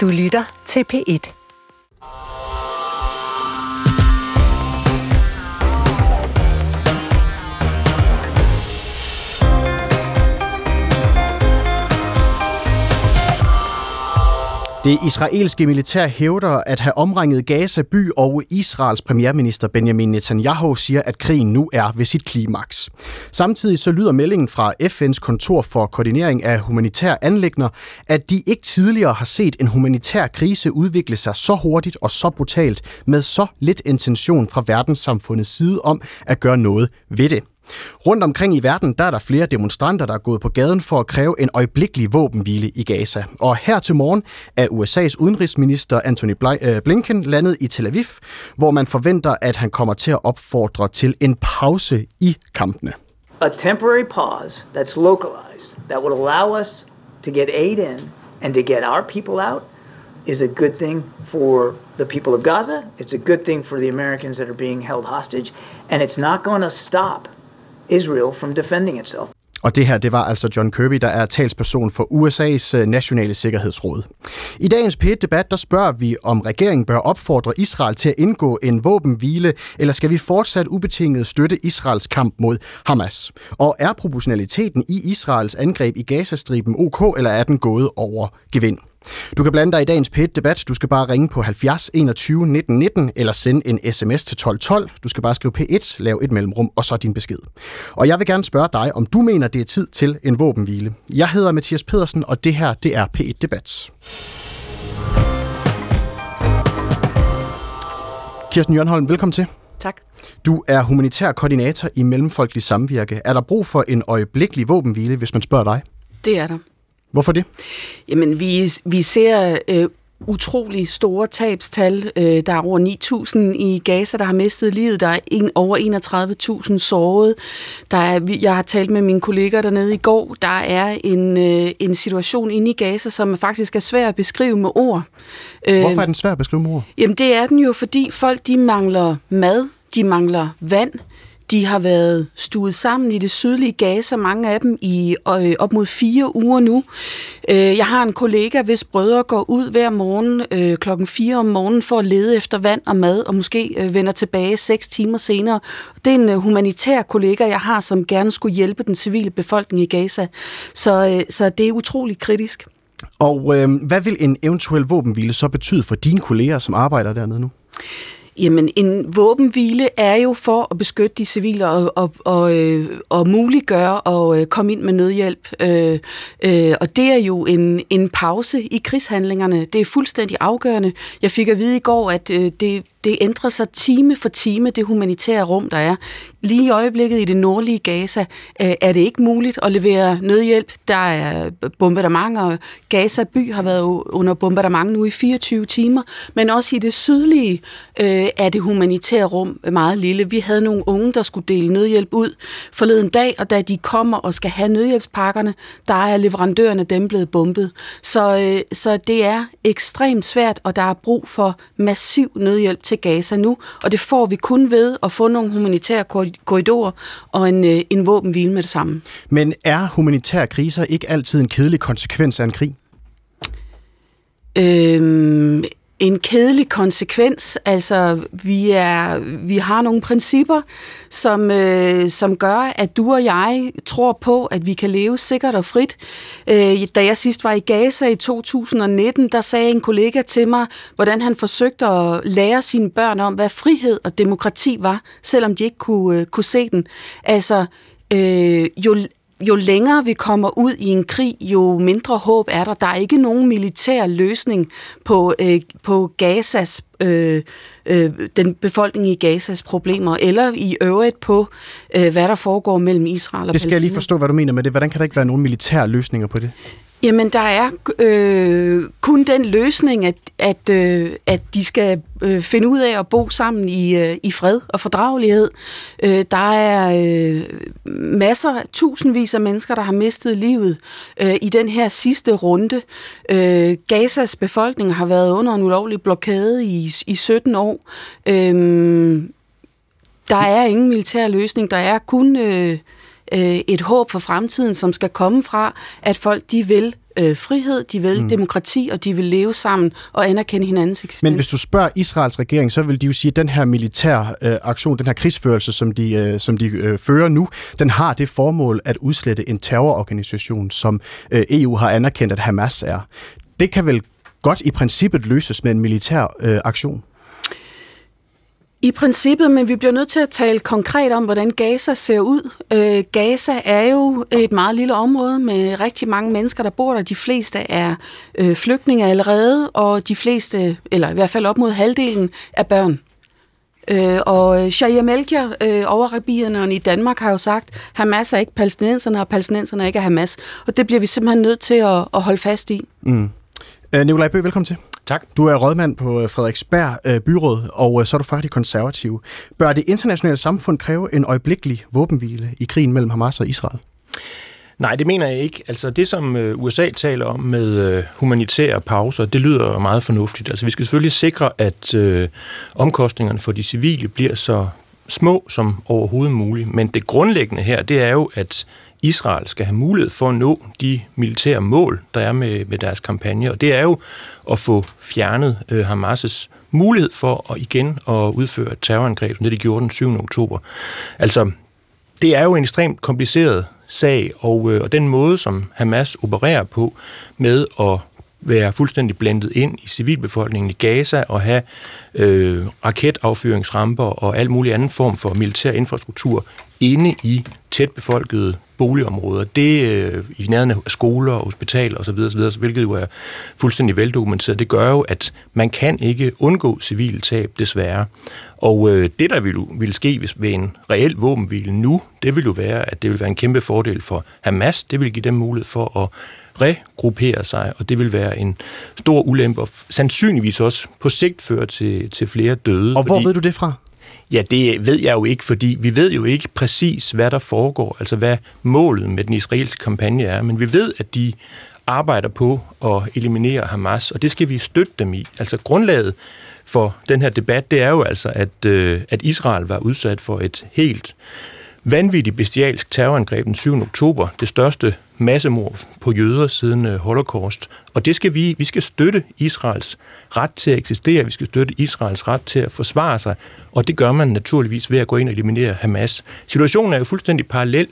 Du lytter til P1. Det israelske militær hævder at have omringet Gaza by, og Israels premierminister Benjamin Netanyahu siger, at krigen nu er ved sit klimaks. Samtidig så lyder meldingen fra FN's kontor for koordinering af humanitære anlægner, at de ikke tidligere har set en humanitær krise udvikle sig så hurtigt og så brutalt med så lidt intention fra verdenssamfundets side om at gøre noget ved det. Rundt omkring i verden, der er der flere demonstranter, der er gået på gaden for at kræve en øjeblikkelig våbenhvile i Gaza. Og her til morgen er USA's udenrigsminister Anthony øh, Blinken landet i Tel Aviv, hvor man forventer, at han kommer til at opfordre til en pause i kampene. A temporary pause that's localized, that would allow us to get aid in and to get our people out is a good thing for the people of Gaza. It's a good thing for the Americans that are being held hostage. And it's not going to stop Israel from defending itself. Og det her, det var altså John Kirby, der er talsperson for USA's øh, nationale sikkerhedsråd. I dagens P1-debat, der spørger vi, om regeringen bør opfordre Israel til at indgå en våbenhvile, eller skal vi fortsat ubetinget støtte Israels kamp mod Hamas? Og er proportionaliteten i Israels angreb i Gazastriben ok, eller er den gået over gevind? Du kan blande dig i dagens pæt debat Du skal bare ringe på 70 21 19 19 eller sende en sms til 12 12. Du skal bare skrive P1, lave et mellemrum og så din besked. Og jeg vil gerne spørge dig, om du mener, det er tid til en våbenhvile. Jeg hedder Mathias Pedersen, og det her, det er P1 Debat. Kirsten Jørgenholm, velkommen til. Tak. Du er humanitær koordinator i Mellemfolkelig Samvirke. Er der brug for en øjeblikkelig våbenhvile, hvis man spørger dig? Det er der. Hvorfor det? Jamen, vi, vi ser øh, utrolig store tabstal. Øh, der er over 9.000 i Gaza, der har mistet livet. Der er en, over 31.000 såret. Der er, jeg har talt med mine kolleger dernede i går. Der er en, øh, en situation inde i Gaza, som faktisk er svær at beskrive med ord. Øh, Hvorfor er den svær at beskrive med ord? Jamen, det er den jo, fordi folk de mangler mad, de mangler vand, de har været stuet sammen i det sydlige Gaza, mange af dem i øh, op mod fire uger nu. Øh, jeg har en kollega, hvis brødre går ud hver morgen øh, klokken 4 om morgenen for at lede efter vand og mad, og måske øh, vender tilbage seks timer senere. Det er en øh, humanitær kollega, jeg har, som gerne skulle hjælpe den civile befolkning i Gaza. Så, øh, så det er utrolig kritisk. Og øh, hvad vil en eventuel våbenhvile så betyde for dine kolleger, som arbejder dernede nu? Jamen, en våbenhvile er jo for at beskytte de civile og, og, og, øh, og muliggøre at øh, komme ind med nødhjælp. Øh, øh, og det er jo en, en pause i krigshandlingerne. Det er fuldstændig afgørende. Jeg fik at vide i går, at øh, det, det ændrer sig time for time, det humanitære rum, der er. Lige i øjeblikket i det nordlige Gaza øh, er det ikke muligt at levere nødhjælp. Der er bombardement, og Gaza by har været under bombardement nu i 24 timer. Men også i det sydlige øh, er det humanitære rum meget lille. Vi havde nogle unge, der skulle dele nødhjælp ud forleden dag, og da de kommer og skal have nødhjælpspakkerne, der er leverandørerne dem blevet bombet. Så, øh, så det er ekstremt svært, og der er brug for massiv nødhjælp til Gaza nu, og det får vi kun ved at få nogle humanitære korridorer og en, øh, en våbenhvile med det samme. Men er humanitære kriser ikke altid en kedelig konsekvens af en krig? Øhm, en kedelig konsekvens. Altså, vi, er, vi har nogle principper, som, øh, som gør, at du og jeg tror på, at vi kan leve sikkert og frit. Øh, da jeg sidst var i Gaza i 2019, der sagde en kollega til mig, hvordan han forsøgte at lære sine børn om, hvad frihed og demokrati var, selvom de ikke kunne, øh, kunne se den. Altså, øh, jo jo længere vi kommer ud i en krig, jo mindre håb er der. Der er ikke nogen militær løsning på, øh, på Gazas, øh, øh, den befolkning i Gazas problemer, eller i øvrigt på, øh, hvad der foregår mellem Israel og Det skal Palæstina. jeg lige forstå, hvad du mener med det. Hvordan kan der ikke være nogen militære løsninger på det? Jamen, der er øh, kun den løsning, at, at, øh, at de skal øh, finde ud af at bo sammen i, øh, i fred og fordragelighed. Øh, der er øh, masser, tusindvis af mennesker, der har mistet livet øh, i den her sidste runde. Øh, Gazas befolkning har været under en ulovlig blokade i, i 17 år. Øh, der er ingen militær løsning. Der er kun... Øh, øh, et håb for fremtiden, som skal komme fra, at folk de vil øh, frihed, de vil mm. demokrati, og de vil leve sammen og anerkende hinandens eksistens. Men hvis du spørger Israels regering, så vil de jo sige, at den her militær øh, aktion, den her krigsførelse, som de, øh, som de øh, fører nu, den har det formål at udslette en terrororganisation, som øh, EU har anerkendt, at Hamas er. Det kan vel godt i princippet løses med en militær øh, aktion? I princippet, men vi bliver nødt til at tale konkret om, hvordan Gaza ser ud. Øh, Gaza er jo et meget lille område med rigtig mange mennesker, der bor der. De fleste er øh, flygtninge allerede, og de fleste, eller i hvert fald op mod halvdelen, er børn. Øh, og Shahir Melchior, øh, overrabierne i Danmark, har jo sagt, Hamas er ikke palæstinenserne, og palæstinenserne er ikke Hamas. Og det bliver vi simpelthen nødt til at, at holde fast i. Mm. Øh, Nikolaj Bøh, velkommen til. Tak. Du er rådmand på øh, Frederiksberg øh, Byråd, og øh, så er du faktisk konservativ. Bør det internationale samfund kræve en øjeblikkelig våbenhvile i krigen mellem Hamas og Israel? Nej, det mener jeg ikke. Altså det, som USA taler om med humanitære pauser, det lyder meget fornuftigt. Altså vi skal selvfølgelig sikre, at øh, omkostningerne for de civile bliver så små som overhovedet muligt. Men det grundlæggende her, det er jo, at Israel skal have mulighed for at nå de militære mål, der er med, med deres kampagne. Og det er jo at få fjernet øh, Hamas' mulighed for at igen at udføre et terrorangreb, som det de gjorde den 7. oktober. Altså, det er jo en ekstremt kompliceret sag, og, øh, og den måde, som Hamas opererer på med at være fuldstændig blendet ind i civilbefolkningen i Gaza og have øh, raketaffyringsramper og al mulig anden form for militær infrastruktur inde i tæt befolkede boligområder. Det øh, i nærheden af skoler og hospitaler osv., osv., hvilket jo er fuldstændig veldokumenteret, det gør jo, at man kan ikke undgå civile tab, desværre. Og øh, det, der ville, ville ske hvis, ved en reel våbenhvile nu, det vil jo være, at det vil være en kæmpe fordel for Hamas. Det vil give dem mulighed for at regruppere sig, og det vil være en stor ulempe, og sandsynligvis også på sigt føre til, til flere døde. Og hvor fordi, ved du det fra? Ja, det ved jeg jo ikke, fordi vi ved jo ikke præcis, hvad der foregår, altså hvad målet med den israelske kampagne er, men vi ved, at de arbejder på at eliminere Hamas, og det skal vi støtte dem i. Altså grundlaget for den her debat, det er jo altså, at, øh, at Israel var udsat for et helt vanvittigt bestialsk terrorangreb den 7. oktober, det største massemord på jøder siden øh, holocaust. Og det skal vi, vi skal støtte Israels ret til at eksistere, vi skal støtte Israels ret til at forsvare sig, og det gør man naturligvis ved at gå ind og eliminere Hamas. Situationen er jo fuldstændig parallel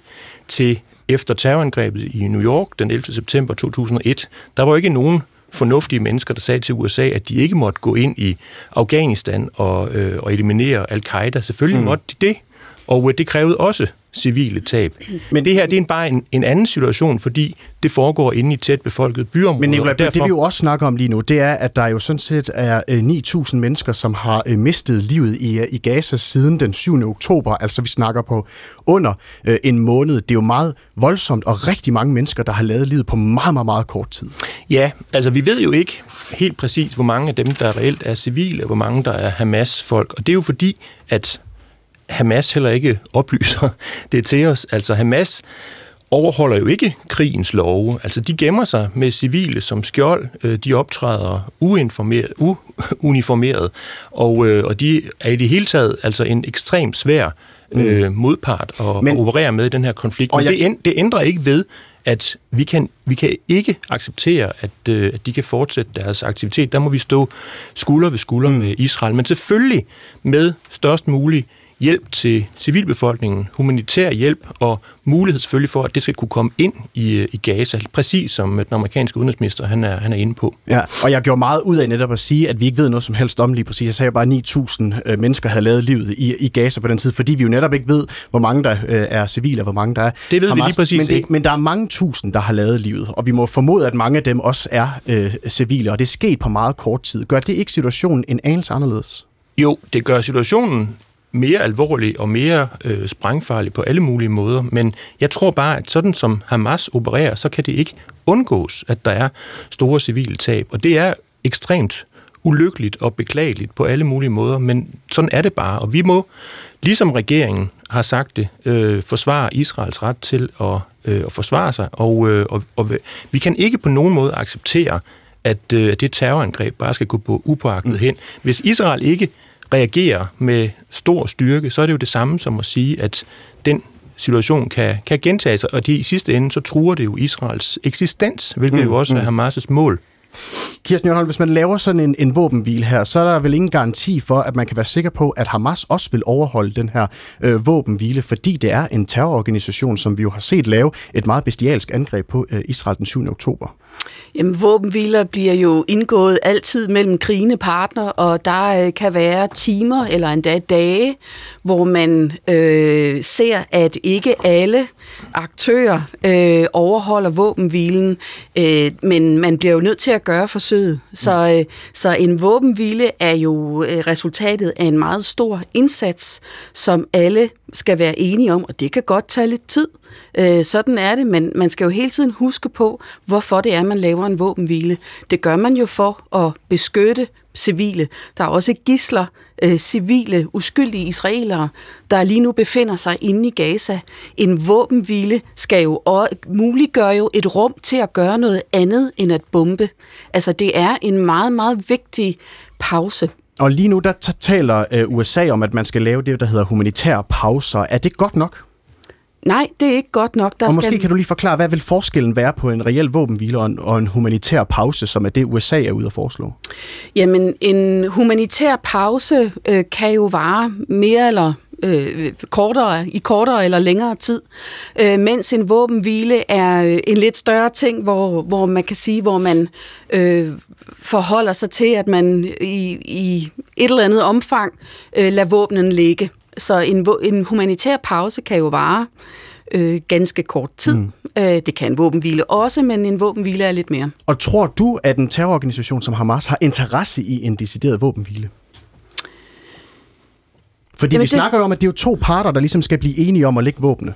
til efter terrorangrebet i New York den 11. september 2001. Der var jo ikke nogen fornuftige mennesker, der sagde til USA, at de ikke måtte gå ind i Afghanistan og, øh, og eliminere al-Qaida. Selvfølgelig mm. måtte de det, og øh, det krævede også civile tab. Men det her det er bare en, en anden situation, fordi det foregår inde i tæt befolket byområder. Men Nicolai, derfor... det vi jo også snakker om lige nu, det er, at der jo sådan set er 9.000 øh, mennesker, som har øh, mistet livet i, i Gaza siden den 7. oktober. Altså vi snakker på under en måned. Det er jo meget voldsomt, og rigtig mange mennesker, der har lavet livet på meget, meget, meget kort tid. Ja, altså vi ved jo ikke helt præcis, hvor mange af dem, der reelt er civile, og hvor mange der er Hamas-folk. Og det er jo fordi, at Hamas heller ikke oplyser det til os. Altså Hamas overholder jo ikke krigens love. Altså de gemmer sig med civile som skjold. Øh, de optræder uinformeret, uuniformeret, og, øh, og de er i det hele taget altså en ekstremt svær mm. øh, modpart at, Men, at operere med i den her konflikt. Men jeg... det, det ændrer ikke ved, at vi kan, vi kan ikke acceptere, at, øh, at de kan fortsætte deres aktivitet. Der må vi stå skulder ved skulder mm. med Israel, men selvfølgelig med størst mulig hjælp til civilbefolkningen, humanitær hjælp og mulighed selvfølgelig for, at det skal kunne komme ind i, øh, i Gaza, præcis som den amerikanske udenrigsminister han er, han er inde på. Ja, og jeg gjorde meget ud af netop at sige, at vi ikke ved noget som helst om lige præcis. Jeg sagde bare, at 9.000 øh, mennesker havde lavet livet i, i Gaza på den tid, fordi vi jo netop ikke ved, hvor mange der øh, er civile og hvor mange der er Det ved Hamas. vi lige præcis men, det, ikke. men der er mange tusind, der har lavet livet, og vi må formode, at mange af dem også er øh, civile, og det er sket på meget kort tid. Gør det ikke situationen en anelse anderledes? Jo, det gør situationen mere alvorlig og mere øh, sprængfarlig på alle mulige måder. Men jeg tror bare, at sådan som Hamas opererer, så kan det ikke undgås, at der er store civile tab. Og det er ekstremt ulykkeligt og beklageligt på alle mulige måder, men sådan er det bare. Og vi må, ligesom regeringen har sagt det, øh, forsvare Israels ret til at, øh, at forsvare sig. Og, øh, og, og vi kan ikke på nogen måde acceptere, at øh, det terrorangreb bare skal gå på upåagtet hen. Hvis Israel ikke reagerer med stor styrke, så er det jo det samme som at sige, at den situation kan, kan gentage sig, og det i sidste ende, så truer det jo Israels eksistens, hvilket mm, jo også er mm. Hamas' mål. Kirsten Jørgenholm, hvis man laver sådan en, en våbenhvile her, så er der vel ingen garanti for, at man kan være sikker på, at Hamas også vil overholde den her øh, våbenhvile, fordi det er en terrororganisation, som vi jo har set lave et meget bestialsk angreb på øh, Israel den 7. oktober. Jamen, våbenhviler bliver jo indgået altid mellem krigende partner, og der øh, kan være timer eller endda dage, hvor man øh, ser, at ikke alle aktører øh, overholder våbenhvilen, øh, men man bliver jo nødt til at gøre forsøget. Så, øh, så en våbenhvile er jo øh, resultatet af en meget stor indsats, som alle skal være enige om, og det kan godt tage lidt tid. Øh, sådan er det, men man skal jo hele tiden huske på, hvorfor det er, man laver en våbenhvile. Det gør man jo for at beskytte civile. Der er også gisler, øh, civile, uskyldige israelere, der lige nu befinder sig inde i Gaza. En våbenhvile skal jo muliggøre jo et rum til at gøre noget andet end at bombe. Altså det er en meget, meget vigtig pause. Og lige nu, der taler øh, USA om, at man skal lave det, der hedder humanitære pauser. Er det godt nok? Nej, det er ikke godt nok. Der og måske skal... kan du lige forklare, hvad vil forskellen være på en reel våbenhvile og en, og en humanitær pause, som er det, USA er ude at foreslå? Jamen, en humanitær pause øh, kan jo vare mere eller øh, kortere, i kortere eller længere tid, øh, mens en våbenhvile er øh, en lidt større ting, hvor, hvor man kan sige, hvor man øh, forholder sig til, at man i, i et eller andet omfang øh, lader våbnen ligge. Så en, en humanitær pause kan jo vare øh, ganske kort tid. Mm. Øh, det kan en våbenhvile også, men en våbenhvile er lidt mere. Og tror du, at en terrororganisation som Hamas har interesse i en decideret våbenhvile? Fordi Jamen, vi det... snakker jo om, at det er jo to parter, der ligesom skal blive enige om at lægge våbne.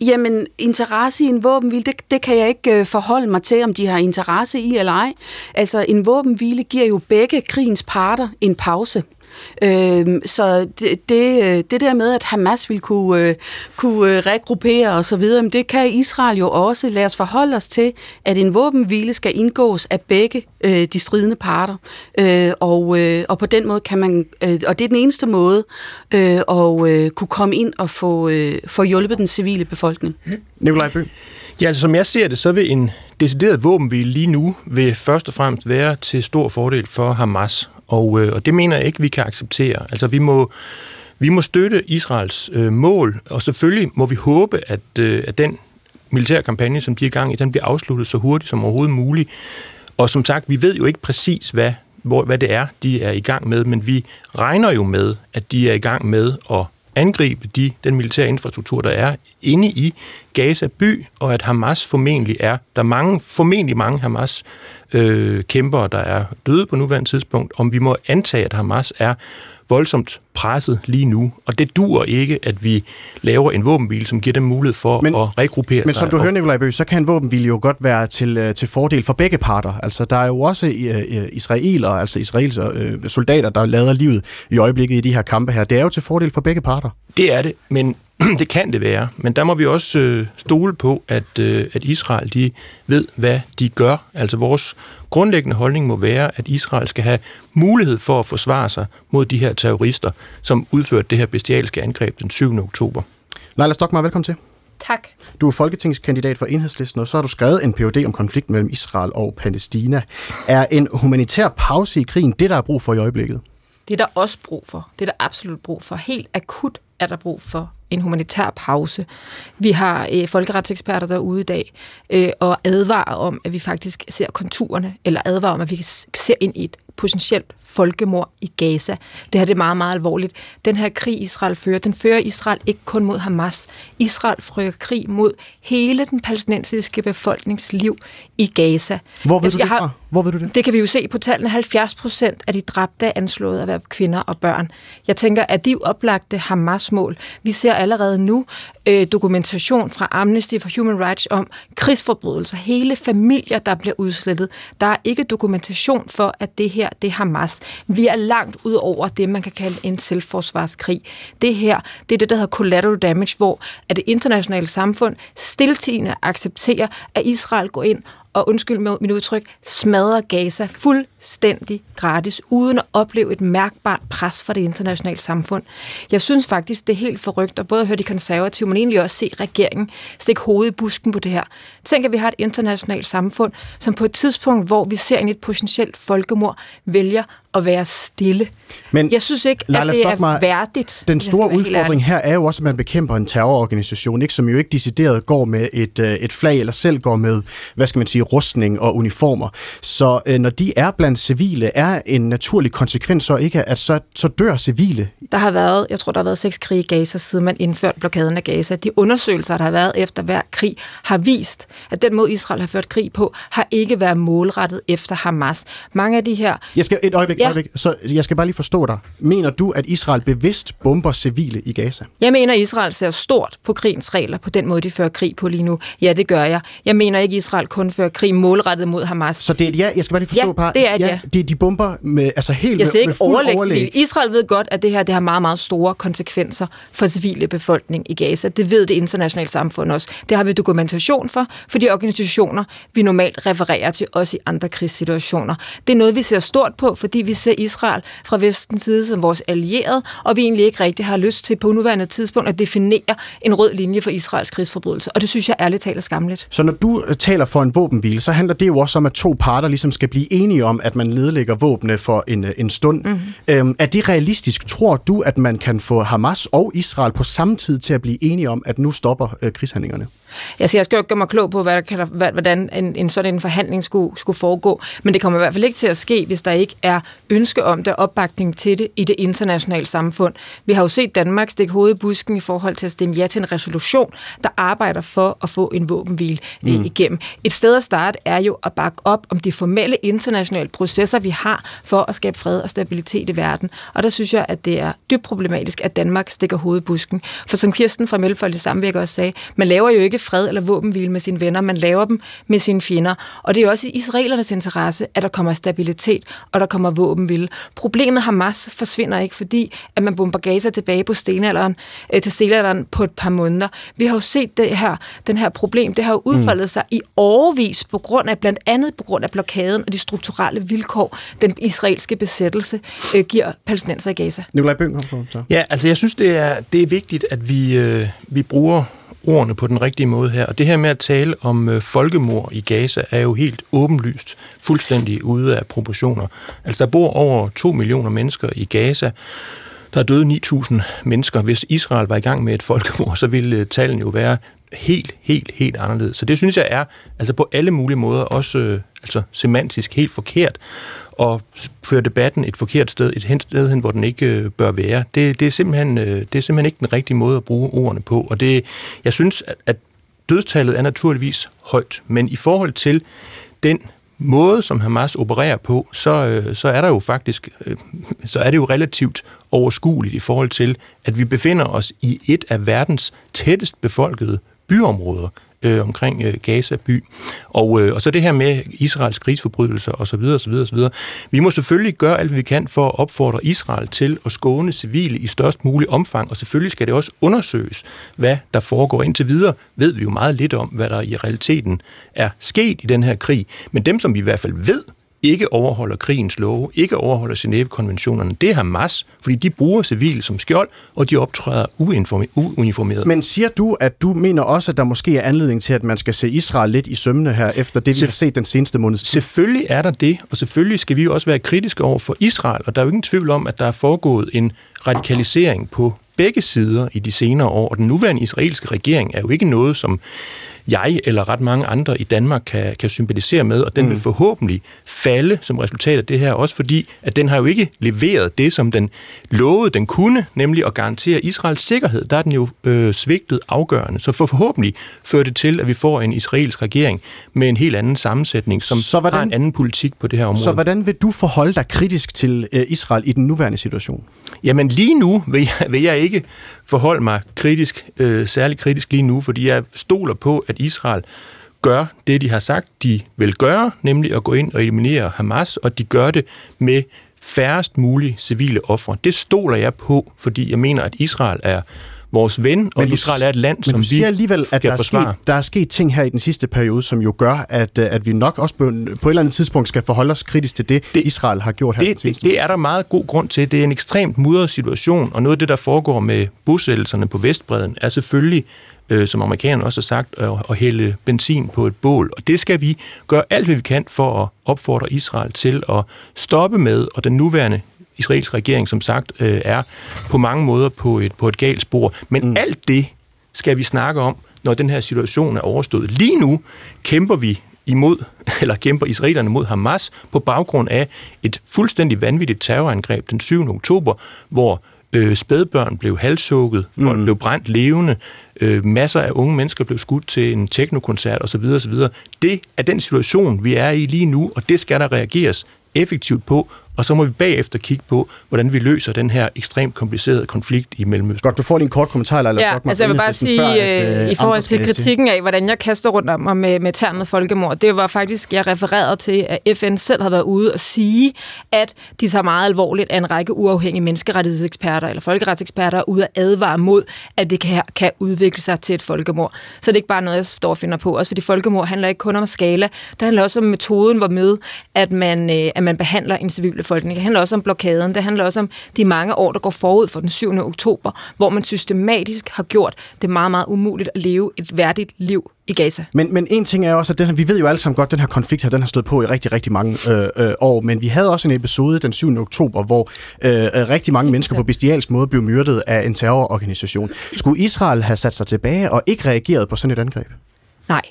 Jamen, interesse i en våbenhvile, det, det kan jeg ikke øh, forholde mig til, om de har interesse i eller ej. Altså, en våbenhvile giver jo begge krigens parter en pause. Øh, så det, det, øh, det der med, at Hamas vil kunne, øh, kunne øh, regruppere og så videre, det kan Israel jo også. Lad os forholde os til, at en våbenhvile skal indgås af begge øh, de stridende parter. Øh, og, øh, og på den måde kan man, øh, og det er den eneste måde, øh, at øh, kunne komme ind og få, øh, få hjulpet den civile befolkning. Nikolaj Bøh. Ja, altså som jeg ser det, så vil en decideret våbenhvile lige nu vil først og fremmest være til stor fordel for Hamas. Og, øh, og det mener jeg ikke, vi kan acceptere. Altså vi må, vi må støtte Israels øh, mål, og selvfølgelig må vi håbe, at, øh, at den militære kampagne, som de er i gang i, den bliver afsluttet så hurtigt som overhovedet muligt. Og som sagt, vi ved jo ikke præcis, hvad, hvor, hvad det er, de er i gang med, men vi regner jo med, at de er i gang med at angribe de, den militære infrastruktur, der er inde i Gaza by, og at Hamas formentlig er, der er mange, formentlig mange Hamas øh, kæmpere, der er døde på nuværende tidspunkt, om vi må antage, at Hamas er voldsomt presset lige nu, og det dur ikke, at vi laver en våbenhvile, som giver dem mulighed for men, at regruppere Men sig som du hører, Nikolaj Bøge, så kan en våbenhvile jo godt være til, øh, til fordel for begge parter. Altså, der er jo også uh, israeler, altså israelske uh, soldater, der lader livet i øjeblikket i de her kampe her. Det er jo til fordel for begge parter. Det er det, men det kan det være, men der må vi også øh, stole på, at, øh, at Israel de ved, hvad de gør. Altså vores grundlæggende holdning må være, at Israel skal have mulighed for at forsvare sig mod de her terrorister, som udførte det her bestialske angreb den 7. oktober. Leila Stokmar, velkommen til. Tak. Du er folketingskandidat for Enhedslisten, og så har du skrevet en PhD om konflikten mellem Israel og Palæstina. Er en humanitær pause i krigen det, der er brug for i øjeblikket? Det er der også brug for. Det er der absolut brug for. Helt akut er der brug for en humanitær pause. Vi har øh, folkeretseksperter derude i dag øh, og advarer om, at vi faktisk ser konturerne, eller advarer om, at vi ser ind i et potentielt folkemord i Gaza. Det her det er meget, meget alvorligt. Den her krig, Israel fører, den fører Israel ikke kun mod Hamas. Israel fører krig mod hele den palæstinensiske befolkningsliv i Gaza. Hvor ved du det har, Hvor ved du det? Det kan vi jo se på tallene. 70 procent af de dræbte er anslået at være kvinder og børn. Jeg tænker, at de oplagte Hamas-mål. Vi ser allerede nu øh, dokumentation fra Amnesty for Human Rights om krigsforbrydelser. Hele familier, der bliver udslettet. Der er ikke dokumentation for, at det her det er Hamas. Vi er langt ud over det, man kan kalde en selvforsvarskrig. Det her, det er det, der hedder collateral damage, hvor at det internationale samfund stiltigende accepterer, at Israel går ind og undskyld med mit udtryk, smadrer Gaza fuldstændig gratis, uden at opleve et mærkbart pres fra det internationale samfund. Jeg synes faktisk, det er helt forrygt at både høre de konservative, men egentlig også se regeringen stikke hovedet i busken på det her. Tænk, at vi har et internationalt samfund, som på et tidspunkt, hvor vi ser ind i et potentielt folkemord, vælger at være stille. Men jeg synes ikke, Leila, at det er mig. værdigt. Den store udfordring her er jo også, at man bekæmper en terrororganisation, ikke, som jo ikke decideret går med et, øh, et flag, eller selv går med, hvad skal man sige, rustning og uniformer. Så øh, når de er blandt civile, er en naturlig konsekvens så ikke, at så, så dør civile? Der har været, jeg tror, der har været seks krige i Gaza, siden man indførte blokaden af Gaza. De undersøgelser, der har været efter hver krig, har vist, at den måde, Israel har ført krig på, har ikke været målrettet efter Hamas. Mange af de her... Jeg skal et øjeblik, ja. øjeblik. Så jeg skal bare lige forstå dig. Mener du, at Israel bevidst bomber civile i Gaza? Jeg mener, at Israel ser stort på krigens regler, på den måde, de fører krig på lige nu. Ja, det gør jeg. Jeg mener ikke, at Israel kun fører krig målrettet mod Hamas. Så det er et ja? Jeg skal bare lige forstå, ja, par. det er et ja. De, de bomber med, altså helt jeg med, ikke med fuld overlæg. Israel ved godt, at det her det har meget, meget store konsekvenser for civile befolkning i Gaza. Det ved det internationale samfund også. Det har vi dokumentation for, for de organisationer, vi normalt refererer til, også i andre krigssituationer. Det er noget, vi ser stort på, fordi vi ser Israel fra vestens side som vores allierede, og vi egentlig ikke rigtig har lyst til på nuværende tidspunkt at definere en rød linje for Israels krigsforbrydelse. Og det synes jeg ærligt taler skamligt. Så når du øh, taler for en våbenhvile, så handler det jo også om, at to parter ligesom skal blive enige om, at man nedlægger våbne for en, øh, en stund. Mm-hmm. Øhm, er det realistisk? Tror du, at man kan få Hamas og Israel på samme tid til at blive enige om, at nu stopper øh, krigshandlingerne? Altså, jeg skal jo ikke gøre mig klog på, hvad hvordan en, en sådan en forhandling skulle, skulle foregå, men det kommer i hvert fald ikke til at ske, hvis der ikke er ønske om det opbakning til det i det internationale samfund. Vi har jo set Danmark stikke hovedet i busken i forhold til at stemme ja til en resolution, der arbejder for at få en våbenhvile mm. igennem. Et sted at starte er jo at bakke op om de formelle internationale processer, vi har for at skabe fred og stabilitet i verden. Og der synes jeg, at det er dybt problematisk, at Danmark stikker hovedet i busken. For som Kirsten fra Mellemfolket Samvirke også sagde, man laver jo ikke fred eller våbenhvile med sine venner, man laver dem med sine fjender. Og det er også i israelernes interesse, at der kommer stabilitet og der kommer våbenhvile. Problemet Hamas forsvinder ikke, fordi at man bomber Gaza tilbage på stenalderen, øh, til stenalderen på et par måneder. Vi har jo set det her, den her problem, det har jo udfoldet mm. sig i overvis på grund af, blandt andet på grund af blokaden og de strukturelle vilkår, den israelske besættelse øh, giver palæstinenser i Gaza. Nikolaj Bøng, kom på. Ja, altså jeg synes, det er, det er vigtigt, at vi, øh, vi bruger ordene på den rigtige måde her. Og det her med at tale om øh, folkemord i Gaza er jo helt åbenlyst fuldstændig ude af proportioner. Altså der bor over 2 millioner mennesker i Gaza. Der er døde 9.000 mennesker. Hvis Israel var i gang med et folkemord, så ville øh, tallene jo være helt, helt, helt anderledes. Så det synes jeg er altså på alle mulige måder også øh, altså semantisk helt forkert og føre debatten et forkert sted, et hen sted hen, hvor den ikke øh, bør være. Det, det, er simpelthen, øh, det er simpelthen ikke den rigtige måde at bruge ordene på. Og det, jeg synes, at, at dødstallet er naturligvis højt, men i forhold til den måde, som Hamas opererer på, så, øh, så er der jo faktisk, øh, så er det jo relativt overskueligt i forhold til, at vi befinder os i et af verdens tættest befolkede byområder øh, omkring øh, Gaza by. Og, øh, og så det her med Israels krigsforbrydelser osv. osv. osv. Vi må selvfølgelig gøre alt, hvad vi kan for at opfordre Israel til at skåne civile i størst mulig omfang, og selvfølgelig skal det også undersøges, hvad der foregår. Indtil videre ved vi jo meget lidt om, hvad der i realiteten er sket i den her krig. Men dem, som vi i hvert fald ved, ikke overholder krigens love, ikke overholder Genève-konventionerne, det er Hamas, fordi de bruger civile som skjold, og de optræder uuniformeret. Men siger du, at du mener også, at der måske er anledning til, at man skal se Israel lidt i sømne her, efter det, vi har set den seneste måned? Selvfølgelig er der det, og selvfølgelig skal vi jo også være kritiske over for Israel, og der er jo ingen tvivl om, at der er foregået en radikalisering på begge sider i de senere år, og den nuværende israelske regering er jo ikke noget, som jeg eller ret mange andre i Danmark kan, kan sympatisere med, og den mm. vil forhåbentlig falde som resultat af det her, også fordi, at den har jo ikke leveret det, som den lovede, den kunne, nemlig at garantere Israels sikkerhed. Der er den jo øh, svigtet afgørende. Så for forhåbentlig fører det til, at vi får en israelsk regering med en helt anden sammensætning, som så hvordan, har en anden politik på det her område. Så hvordan vil du forholde dig kritisk til øh, Israel i den nuværende situation? Jamen lige nu vil jeg, vil jeg ikke forholde mig kritisk, øh, særlig kritisk lige nu, fordi jeg stoler på, at Israel gør det, de har sagt, de vil gøre, nemlig at gå ind og eliminere Hamas, og de gør det med færrest mulige civile ofre. Det stoler jeg på, fordi jeg mener, at Israel er vores ven, og men Israel er et land, som vi siger alligevel, at der er, sket, der er sket ting her i den sidste periode, som jo gør, at, at vi nok også på, på et eller andet tidspunkt skal forholde os kritisk til det, det Israel har gjort her. Det, det, det er der meget god grund til. Det er en ekstremt mudret situation, og noget af det, der foregår med bosættelserne på Vestbreden, er selvfølgelig øh, som amerikanerne også har sagt, at, at hælde benzin på et bål. Og det skal vi gøre alt, hvad vi kan for at opfordre Israel til at stoppe med, og den nuværende israelske regering, som sagt, øh, er på mange måder på et, på et galt spor. Men mm. alt det skal vi snakke om, når den her situation er overstået. Lige nu kæmper vi imod, eller kæmper israelerne mod Hamas på baggrund af et fuldstændig vanvittigt terrorangreb den 7. oktober, hvor øh, spædbørn blev halshugget, folk mm. blev brændt levende, øh, masser af unge mennesker blev skudt til en teknokoncert osv. osv. Det er den situation, vi er i lige nu, og det skal der reageres effektivt på, og så må vi bagefter kigge på, hvordan vi løser den her ekstremt komplicerede konflikt i Mellemøsten. Godt, du får din kort kommentar, eller Ja, altså jeg vil bare sige, før, at, øh, i forhold til kritikken af, hvordan jeg kaster rundt om mig med, med termet folkemord, det var faktisk, jeg refererede til, at FN selv har været ude og sige, at de tager meget alvorligt, at en række uafhængige menneskerettighedseksperter eller folkeretseksperter er ude at advare mod, at det kan, kan udvikle sig til et folkemord. Så det er ikke bare noget, jeg står og finder på. Også fordi folkemord handler ikke kun om skala, det handler også om metoden, hvor med, at man, øh, at man behandler en civil befolkning. Det handler også om blokaden. Det handler også om de mange år, der går forud for den 7. oktober, hvor man systematisk har gjort det meget, meget umuligt at leve et værdigt liv i Gaza. Men, men en ting er også, at den her, vi ved jo alle sammen godt, at den her konflikt her, den har stået på i rigtig, rigtig mange øh, øh, år, men vi havde også en episode den 7. oktober, hvor øh, rigtig mange mennesker på bestialsk måde blev myrdet af en terrororganisation. Skulle Israel have sat sig tilbage og ikke reageret på sådan et angreb? Nej.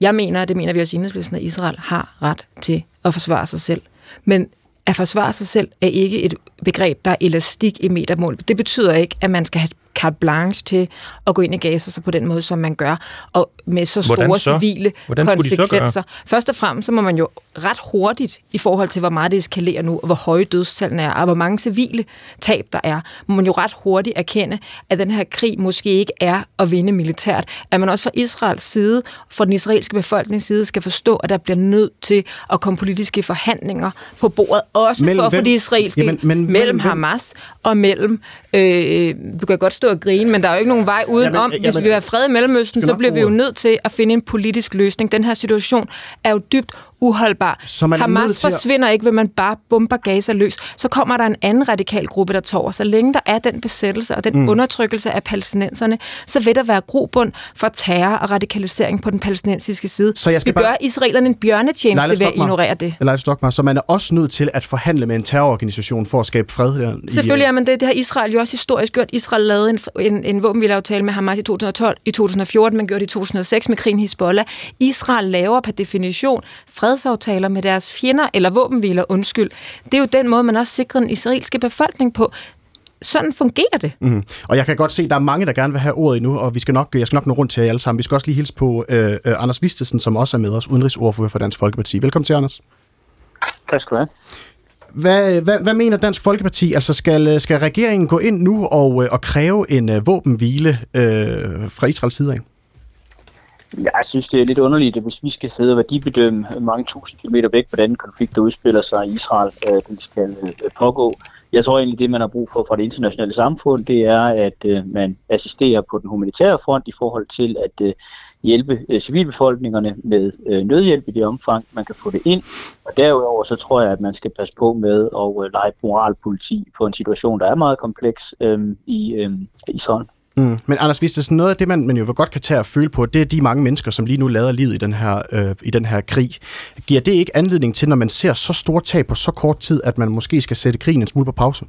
Jeg mener, det mener vi også i at Israel har ret til at forsvare sig selv. Men at forsvare sig selv er ikke et begreb, der er elastik i metermål. Det betyder ikke, at man skal have carte blanche til at gå ind i Gaza så på den måde, som man gør, og med så store så? civile Hvordan konsekvenser. Først og fremmest så må man jo ret hurtigt, i forhold til hvor meget det eskalerer nu, og hvor høje dødstallene er, og hvor mange civile tab der er, må man jo ret hurtigt erkende, at den her krig måske ikke er at vinde militært. At man også fra Israels side, fra den israelske befolknings side, skal forstå, at der bliver nødt til at komme politiske forhandlinger på bordet, også mellem, for at få de israelske, jamen, men, mellem Hamas og mellem, øh, du kan godt stå og grine, men der er jo ikke nogen vej udenom. Jamen, jamen, Hvis vi vil have fred i Mellemøsten, så bliver vi jo nødt til at finde en politisk løsning. Den her situation er jo dybt uholdbar. Så man Hamas forsvinder at... ikke, ved man bare bomber Gaza løs. Så kommer der en anden radikal gruppe, der tager Så længe der er den besættelse og den mm. undertrykkelse af palæstinenserne, så vil der være grobund for terror og radikalisering på den palæstinensiske side. Så jeg skal Vi bare... gør israelerne en bjørnetjeneste ved at ignorere det. Leila Stockmar, så man er også nødt til at forhandle med en terrororganisation for at skabe fred der. Selvfølgelig er man det. Det har Israel jo også historisk gjort. Israel lavede en, en, en våbenhvileaftale med Hamas i 2012, i 2014, man gjorde det i 2006 med krigen Hezbollah. Israel laver per definition fred fredsaftaler med deres fjender, eller våbenhviler, undskyld. Det er jo den måde, man også sikrer den israelske befolkning på sådan fungerer det. Mm. Og jeg kan godt se, at der er mange, der gerne vil have ordet endnu, og vi skal nok, jeg skal nok nå rundt til jer alle sammen. Vi skal også lige hilse på øh, øh, Anders Vistesen, som også er med os, udenrigsordfører for Dansk Folkeparti. Velkommen til, Anders. Tak skal du have. Hvad, hvad, hvad mener Dansk Folkeparti? Altså skal, skal regeringen gå ind nu og, øh, og kræve en uh, våbenhvile øh, fra Israels side af? Jeg synes, det er lidt underligt, at hvis vi skal sidde og værdibedømme mange tusind kilometer væk, hvordan konflikt, der udspiller sig i Israel, øh, den skal øh, pågå. Jeg tror egentlig, det man har brug for fra det internationale samfund, det er, at øh, man assisterer på den humanitære front i forhold til at øh, hjælpe øh, civilbefolkningerne med øh, nødhjælp i det omfang, man kan få det ind. Og derudover så tror jeg, at man skal passe på med at lege moralpoliti på en situation, der er meget kompleks i Israel. Mm. Men Anders Vistesen, noget af det, man, man jo godt kan tage og føle på, det er de mange mennesker, som lige nu lader livet i den her, øh, i den her krig. Giver det ikke anledning til, når man ser så store tab på så kort tid, at man måske skal sætte krigen en smule på pause?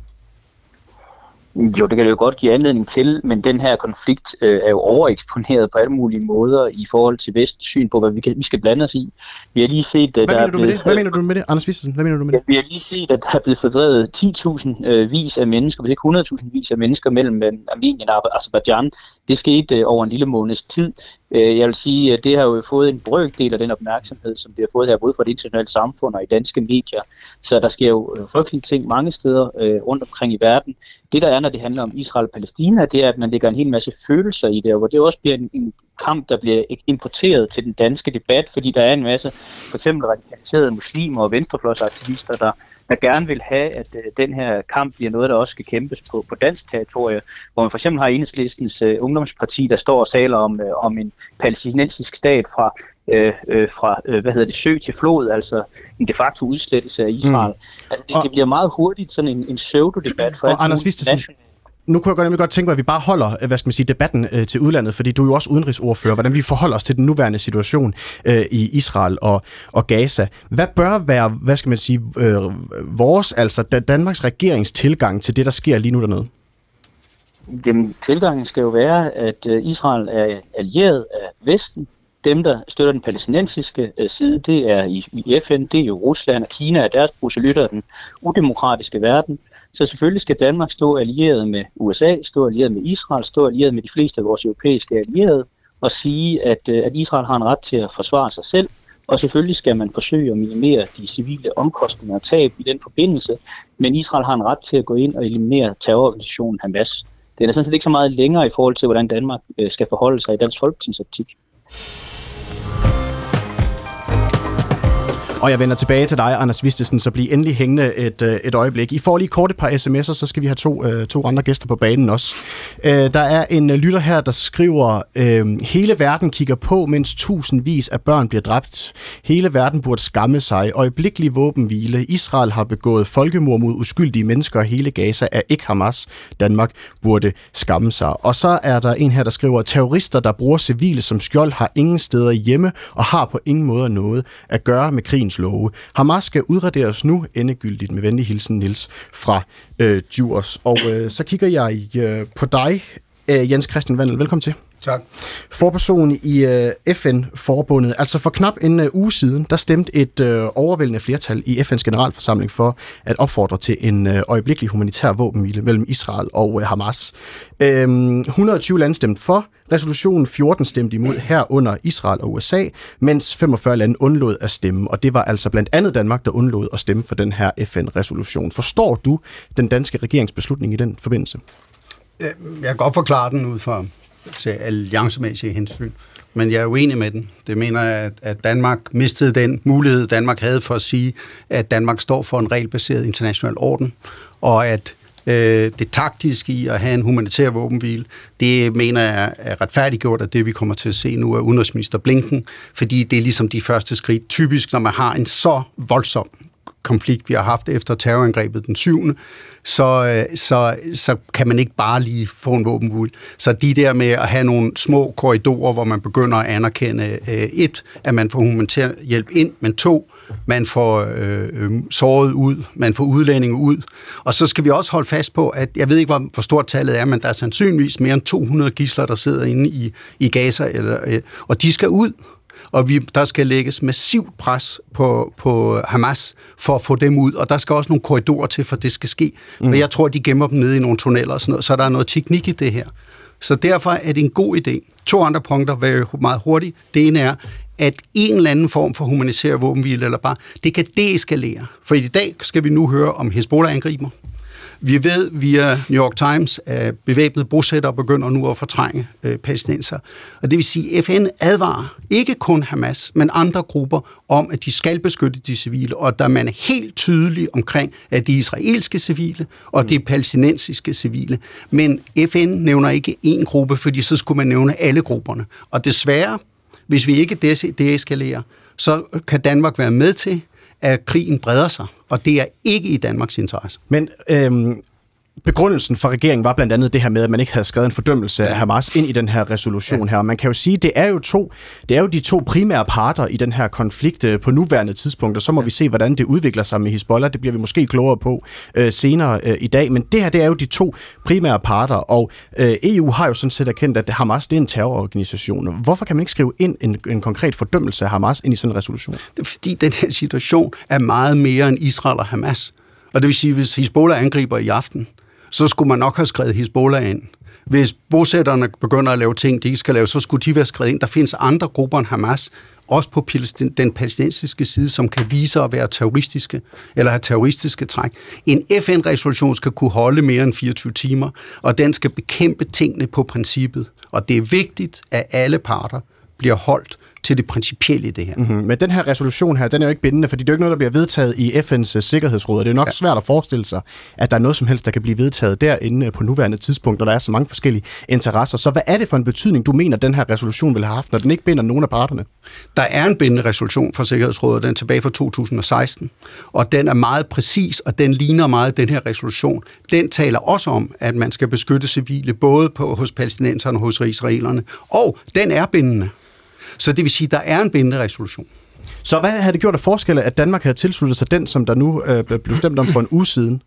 Jo, det kan det jo godt give anledning til, men den her konflikt øh, er jo overeksponeret på alle mulige måder i forhold til vest syn på, hvad vi, kan, vi skal blande os i. Vi har lige set, at hvad, der mener er blevet, det? hvad mener du med det, Anders Vistesen? Hvad mener du med det? Ja, vi har lige set, at der er blevet fordrevet 10.000 øh, vis af mennesker, hvis ikke 100.000 vis af mennesker mellem øh, Armenien og Azerbaijan. Det skete øh, over en lille måneds tid. Øh, jeg vil sige, at det har jo fået en brøkdel af den opmærksomhed, som det har fået her, både fra det internationale samfund og i danske medier. Så der sker jo øh, frygtelige ting mange steder øh, rundt omkring i verden. Det der er, når det handler om Israel og Palæstina, det er, at man lægger en hel masse følelser i det, og hvor det også bliver en, en kamp, der bliver importeret til den danske debat, fordi der er en masse for eksempel radikaliserede muslimer og venstrefløjsaktivister, der der gerne vil have, at øh, den her kamp bliver noget, der også skal kæmpes på, på dansk territorie, hvor man for eksempel har enhedslistens øh, ungdomsparti, der står og taler om, øh, om en palæstinensisk stat fra øh, øh, fra øh, hvad hedder det, sø til flod, altså en de facto udslettelse af Israel. Mm. Altså det, og, det bliver meget hurtigt sådan en, en pseudo-debat for og Anders Vistesen, nu kunne jeg godt, godt tænke mig, at vi bare holder øh, hvad skal man sige, debatten øh, til udlandet, fordi du er jo også udenrigsordfører, hvordan vi forholder os til den nuværende situation øh, i Israel og, og Gaza. Hvad bør være, hvad skal man sige, øh, vores, altså Danmarks regerings tilgang til det, der sker lige nu dernede? Jamen, tilgangen skal jo være, at øh, Israel er allieret af Vesten, dem, der støtter den palæstinensiske øh, side, det er i, i FN, det er jo Rusland og Kina er deres proselytter den udemokratiske verden. Så selvfølgelig skal Danmark stå allieret med USA, stå allieret med Israel, stå allieret med de fleste af vores europæiske allierede og sige, at, øh, at Israel har en ret til at forsvare sig selv. Og selvfølgelig skal man forsøge at minimere de civile omkostninger og tab i den forbindelse, men Israel har en ret til at gå ind og eliminere terrororganisationen Hamas. Det er sådan set ikke så meget længere i forhold til, hvordan Danmark øh, skal forholde sig i Dansk folketingsoptik. Og jeg vender tilbage til dig, Anders Vistesen, så bliv endelig hængende et, øh, et øjeblik. I får lige kort et par sms'er, så skal vi have to, øh, to andre gæster på banen også. Øh, der er en lytter her, der skriver, hele verden kigger på, mens tusindvis af børn bliver dræbt. Hele verden burde skamme sig. Øjeblikkelig våbenhvile. Israel har begået folkemord mod uskyldige mennesker, og hele Gaza er ikke Hamas. Danmark burde skamme sig. Og så er der en her, der skriver, terrorister, der bruger civile som skjold, har ingen steder hjemme og har på ingen måde noget at gøre med krigen krigens love. Hamas skal udraderes nu endegyldigt med venlig hilsen, Nils fra øh, Djurs. Og øh, så kigger jeg øh, på dig, øh, Jens Christian Vandel. Velkommen til. Tak. Forperson i øh, FN-forbundet. Altså for knap en øh, uge siden, der stemte et øh, overvældende flertal i FN's generalforsamling for at opfordre til en øh, øjeblikkelig humanitær våbenhvile mellem Israel og øh, Hamas. Øhm, 120 lande stemte for, resolutionen 14 stemte imod herunder Israel og USA, mens 45 lande undlod at stemme, og det var altså blandt andet Danmark, der undlod at stemme for den her FN-resolution. Forstår du den danske regeringsbeslutning i den forbindelse? Øh, jeg kan godt forklare den ud fra til alliancemæssige hensyn. Men jeg er uenig med den. Det mener jeg, at Danmark mistede den mulighed, Danmark havde for at sige, at Danmark står for en regelbaseret international orden, og at øh, det taktiske i at have en humanitær våbenhvile, det mener jeg er retfærdiggjort af det, vi kommer til at se nu af udenrigsminister Blinken, fordi det er ligesom de første skridt. Typisk, når man har en så voldsom konflikt, vi har haft efter terrorangrebet den 7., så, øh, så, så kan man ikke bare lige få en våbenhvil. Så de der med at have nogle små korridorer, hvor man begynder at anerkende, øh, et, at man får humanitær hjælp ind, men to, man får øh, øh såret ud, man får udlændinge ud. Og så skal vi også holde fast på, at jeg ved ikke, hvor, hvor stort tallet er, men der er sandsynligvis mere end 200 gisler, der sidder inde i, i Gaza, eller, øh, og de skal ud og vi, der skal lægges massivt pres på, på Hamas for at få dem ud, og der skal også nogle korridorer til, for det skal ske. Mm. For jeg tror, de gemmer dem nede i nogle tunneller og sådan noget, så der er noget teknik i det her. Så derfor er det en god idé. To andre punkter jeg meget hurtigt. Det ene er, at en eller anden form for humanitær våbenhvile eller bare, det kan deeskalere. For i dag skal vi nu høre om Hezbollah-angriber. Vi ved via New York Times, at bevæbnede bosættere begynder nu at fortrænge øh, palæstinenser. Og det vil sige, at FN advarer ikke kun Hamas, men andre grupper om, at de skal beskytte de civile, og der man er helt tydelig omkring, at de israelske civile og de palæstinensiske civile. Men FN nævner ikke én gruppe, fordi så skulle man nævne alle grupperne. Og desværre, hvis vi ikke deeskalerer, så kan Danmark være med til at krigen breder sig, og det er ikke i Danmarks interesse. Men øhm, begrundelsen for regeringen var blandt andet det her med, at man ikke havde skrevet en fordømmelse af Hamas ind i den her resolution her. Og man kan jo sige, det er jo to, det er jo de to primære parter i den her konflikt øh, på nuværende tidspunkt, og så må vi se, hvordan det udvikler sig med Hezbollah. Det bliver vi måske klogere på øh, senere øh, i dag. Men det her, det er jo de to primære parter, og øh, EU har jo sådan set erkendt, at Hamas det er en terrororganisation. Hvorfor kan man ikke skrive ind en, en konkret fordømmelse af Hamas ind i sådan en resolution? Det er fordi, den her situation er meget mere end Israel og Hamas. Og det vil sige, hvis Hezbollah angriber i aften, så skulle man nok have skrevet Hezbollah ind. Hvis bosætterne begynder at lave ting, de ikke skal lave, så skulle de være skrevet ind. Der findes andre grupper end Hamas, også på den palæstinensiske side, som kan vise at være terroristiske, eller have terroristiske træk. En FN-resolution skal kunne holde mere end 24 timer, og den skal bekæmpe tingene på princippet. Og det er vigtigt, at alle parter bliver holdt til det principielle i det her. Mm-hmm. Men den her resolution her, den er jo ikke bindende, fordi det er jo ikke noget, der bliver vedtaget i FN's uh, sikkerhedsråd, og det er nok ja. svært at forestille sig, at der er noget som helst, der kan blive vedtaget derinde på nuværende tidspunkt, når der er så mange forskellige interesser. Så hvad er det for en betydning, du mener, den her resolution vil have haft, når den ikke binder nogen af parterne? Der er en bindende resolution fra Sikkerhedsrådet, den er tilbage fra 2016, og den er meget præcis, og den ligner meget den her resolution. Den taler også om, at man skal beskytte civile, både på, hos palæstinenserne og hos israelerne, og den er bindende. Så det vil sige, at der er en bindende resolution. Så hvad havde det gjort af forskelle, at Danmark havde tilsluttet sig den, som der nu øh, blev stemt om for en uge siden?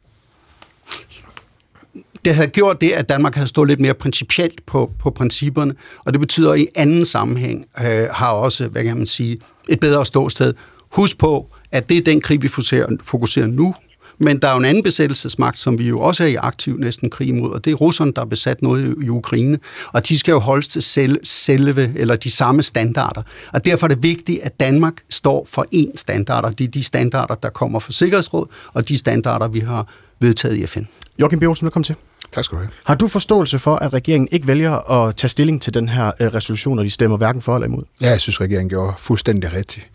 det havde gjort det, at Danmark havde stået lidt mere principielt på, på principperne, og det betyder at i anden sammenhæng øh, har også, hvad kan man sige, et bedre ståsted. Husk på, at det er den krig, vi fokuserer, fokuserer nu, men der er jo en anden besættelsesmagt, som vi jo også er i aktiv næsten krig imod, og det er russerne, der har besat noget i, Ukraine. Og de skal jo holdes til selv, selve, eller de samme standarder. Og derfor er det vigtigt, at Danmark står for én standard, og det er de standarder, der kommer fra Sikkerhedsråd, og de standarder, vi har vedtaget i FN. Joachim Bjørnsen, velkommen til. Tak skal du have. Har du forståelse for, at regeringen ikke vælger at tage stilling til den her øh, resolution, og de stemmer hverken for eller imod? Ja, jeg synes, regeringen gjorde fuldstændig rigtigt.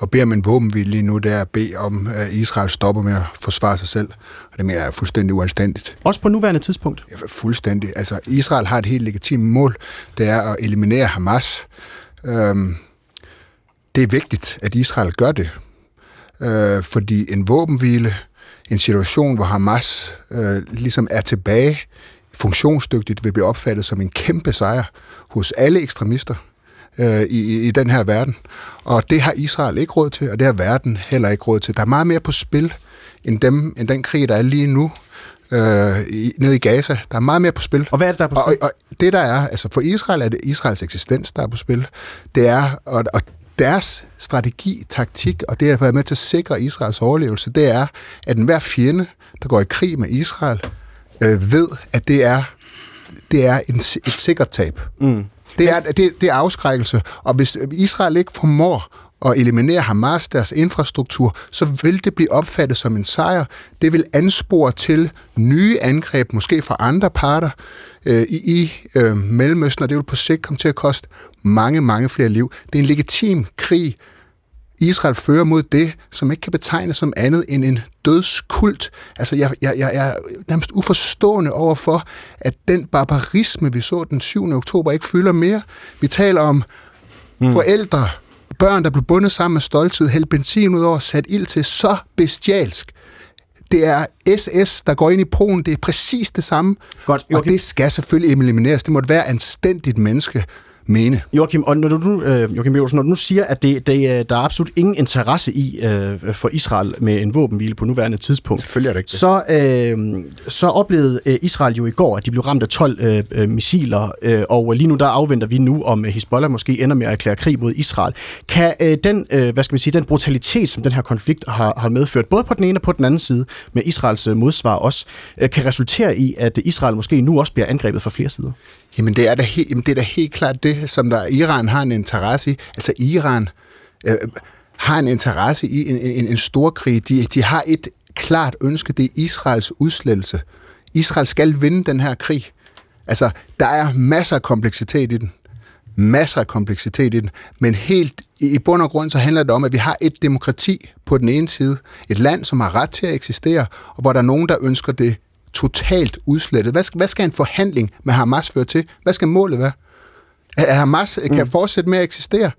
Og beder man våbenhvile lige nu, det er at bede om, at Israel stopper med at forsvare sig selv. Og det mener jeg er fuldstændig uanstændigt. Også på nuværende tidspunkt? Ja, fuldstændig. Altså, Israel har et helt legitimt mål. Det er at eliminere Hamas. Øhm, det er vigtigt, at Israel gør det. Øh, fordi en våbenhvile en situation, hvor Hamas øh, ligesom er tilbage funktionsdygtigt, vil blive opfattet som en kæmpe sejr hos alle ekstremister øh, i, i den her verden. Og det har Israel ikke råd til, og det har verden heller ikke råd til. Der er meget mere på spil end, dem, end den krig, der er lige nu øh, i, nede i Gaza. Der er meget mere på spil. Og hvad er det, der er på spil? Og, og det, der er, altså for Israel er det Israels eksistens, der er på spil. Det er, og, og deres strategi, taktik, og det at være med til at sikre Israels overlevelse, det er, at enhver fjende, der går i krig med Israel, øh, ved, at det er, det er en, et sikkert tab. Mm. Det er, det, det er afskrækkelse, og hvis Israel ikke formår at eliminere Hamas, deres infrastruktur, så vil det blive opfattet som en sejr. Det vil anspore til nye angreb, måske fra andre parter øh, i, i øh, Mellemøsten, og det vil på sigt komme til at koste mange, mange flere liv. Det er en legitim krig, Israel fører mod det, som ikke kan betegnes som andet end en dødskult. Altså, jeg, jeg, jeg er nærmest uforstående over for, at den barbarisme, vi så den 7. oktober, ikke fylder mere. Vi taler om mm. forældre, børn, der blev bundet sammen med stolthed, hældt benzin ud over, sat ild til så bestialsk. Det er SS, der går ind i proen. Det er præcis det samme. Godt, og det skal selvfølgelig elimineres. Det må være anstændigt menneske, mene. Joachim, og når du, øh, Joachim Bjørsen, når du nu siger, at det, det, der er absolut ingen interesse i øh, for Israel med en våbenhvile på nuværende tidspunkt, Selvfølgelig er det ikke det. Så, øh, så oplevede øh, Israel jo i går, at de blev ramt af 12 øh, øh, missiler, øh, og lige nu der afventer vi nu, om Hezbollah måske ender med at erklære krig mod Israel. Kan øh, den, øh, hvad skal man sige, den brutalitet, som den her konflikt har, har medført, både på den ene og på den anden side, med Israels øh, modsvar også, øh, kan resultere i, at Israel måske nu også bliver angrebet fra flere sider? Jamen det er da helt, jamen, det er da helt klart det, som der Iran har en interesse i. Altså Iran øh, har en interesse i en, en, en stor krig. De, de har et klart ønske, det er Israels udslettelse. Israel skal vinde den her krig. Altså, der er masser af kompleksitet i den. Masser af kompleksitet i den. Men helt i bund og grund, så handler det om, at vi har et demokrati på den ene side. Et land, som har ret til at eksistere, og hvor der er nogen, der ønsker det totalt udslettet. Hvad skal, hvad skal en forhandling med Hamas føre til? Hvad skal målet være? At Hamas kan mm. fortsætte med at eksistere?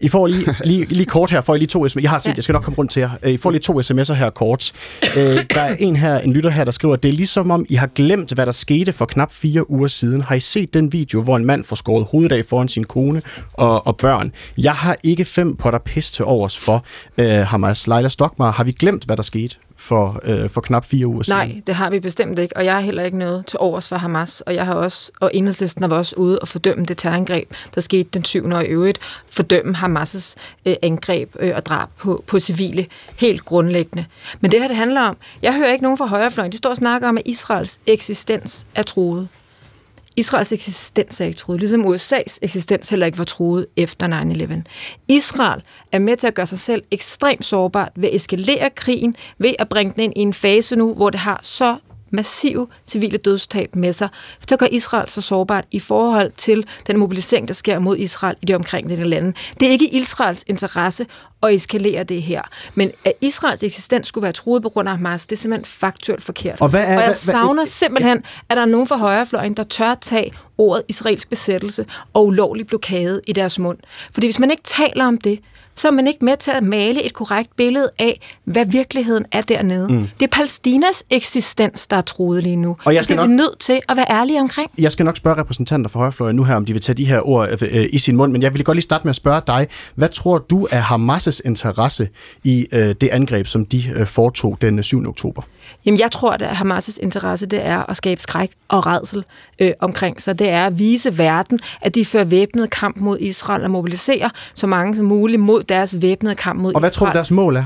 I får lige, lige, lige kort her, får I lige to sms'er. Jeg har set, jeg skal nok komme rundt til jer. I får lige to sms'er her kort. Øh, der er en her, en lytter her, der skriver, det er ligesom om, I har glemt, hvad der skete for knap fire uger siden. Har I set den video, hvor en mand får skåret hovedet af foran sin kone og, og børn? Jeg har ikke fem potter pis til overs for uh, Hamas. Leila Stockmar, har vi glemt, hvad der skete? For, øh, for knap fire uger siden. Nej, det har vi bestemt ikke, og jeg har heller ikke noget til overs for Hamas, og jeg har også, og enhedslisten har også ude og fordømme det terrorangreb, der skete den 7. og i øvrigt, fordømme Hamas' øh, angreb øh, og drab på, på civile, helt grundlæggende. Men det her, det handler om, jeg hører ikke nogen fra højrefløjen, de står og snakker om, at Israels eksistens er truet. Israels eksistens er ikke truet, ligesom USA's eksistens heller ikke var truet efter 9-11. Israel er med til at gøre sig selv ekstremt sårbart ved at eskalere krigen, ved at bringe den ind i en fase nu, hvor det har så massive civile dødstab med sig, så gør Israel så sårbart i forhold til den mobilisering, der sker mod Israel i de omkringliggende lande. Det er ikke Israels interesse at eskalere det her. Men at Israels eksistens skulle være truet på grund af Hamas, det er simpelthen faktuelt forkert. Og, hvad er, og jeg hvad, savner simpelthen, at der er nogen fra højrefløjen, der tør tage ordet israelsk besættelse og ulovlig blokade i deres mund. Fordi hvis man ikke taler om det, så er man ikke med til at male et korrekt billede af, hvad virkeligheden er dernede. Mm. Det er Palæstinas eksistens, der er truet lige nu. Og jeg skal det er nok, vi nødt til at være ærlige omkring. Jeg skal nok spørge repræsentanter for højrefløjen nu her, om de vil tage de her ord øh, i sin mund, men jeg vil godt lige starte med at spørge dig. Hvad tror du er Hamas' interesse i øh, det angreb, som de øh, foretog den 7. oktober? Jamen, jeg tror, at Hamas' interesse det er at skabe skræk og redsel øh, omkring sig. Det er at vise verden, at de fører væbnet kamp mod Israel og mobiliserer så mange som muligt mod deres væbnede kamp mod Israel. Og hvad tror du, deres mål er?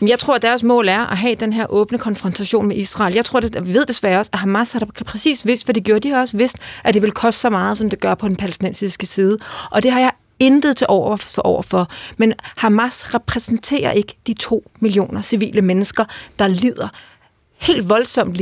Jeg tror, at deres mål er at have den her åbne konfrontation med Israel. Jeg tror, at vi ved desværre også, at Hamas har præcis vidst, hvad de gjorde. De har også vidst, at det vil koste så meget, som det gør på den palæstinensiske side. Og det har jeg intet til over for, over for. Men Hamas repræsenterer ikke de to millioner civile mennesker, der lider helt voldsomt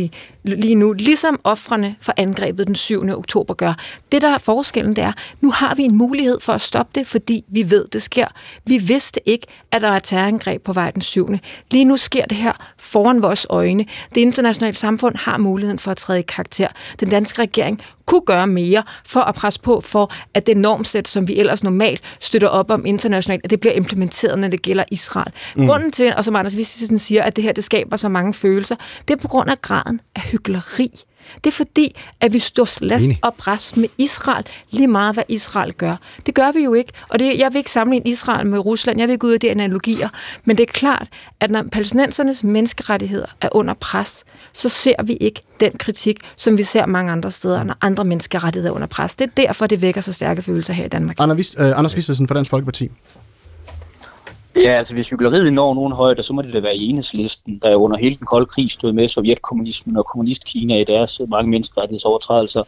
lige, nu, ligesom offrene for angrebet den 7. oktober gør. Det, der er forskellen, det er, nu har vi en mulighed for at stoppe det, fordi vi ved, det sker. Vi vidste ikke, at der er et terrorangreb på vej den 7. Lige nu sker det her foran vores øjne. Det internationale samfund har muligheden for at træde i karakter. Den danske regering kunne gøre mere for at presse på for, at det normsæt, som vi ellers normalt støtter op om internationalt, at det bliver implementeret, når det gælder Israel. Mm. Grunden til, og som Anders Vistisen siger, at det her det skaber så mange følelser, det er på grund af graden af hyggeleri. Det er fordi, at vi står last og pres med Israel, lige meget hvad Israel gør. Det gør vi jo ikke, og det, jeg vil ikke sammenligne Israel med Rusland, jeg vil ikke ud af de analogier, men det er klart, at når palæstinensernes menneskerettigheder er under pres, så ser vi ikke den kritik, som vi ser mange andre steder, når andre menneskerettigheder er under pres. Det er derfor, det vækker så stærke følelser her i Danmark. Anders, øh, Anders Vistesen fra Dansk Folkeparti. Ja, altså hvis cykleriet når nogen højde, så må det da være i enhedslisten, der under hele den kolde krig stod med Sovjetkommunismen og kommunistkina i deres øh, mange menneskerettighedsovertrædelser.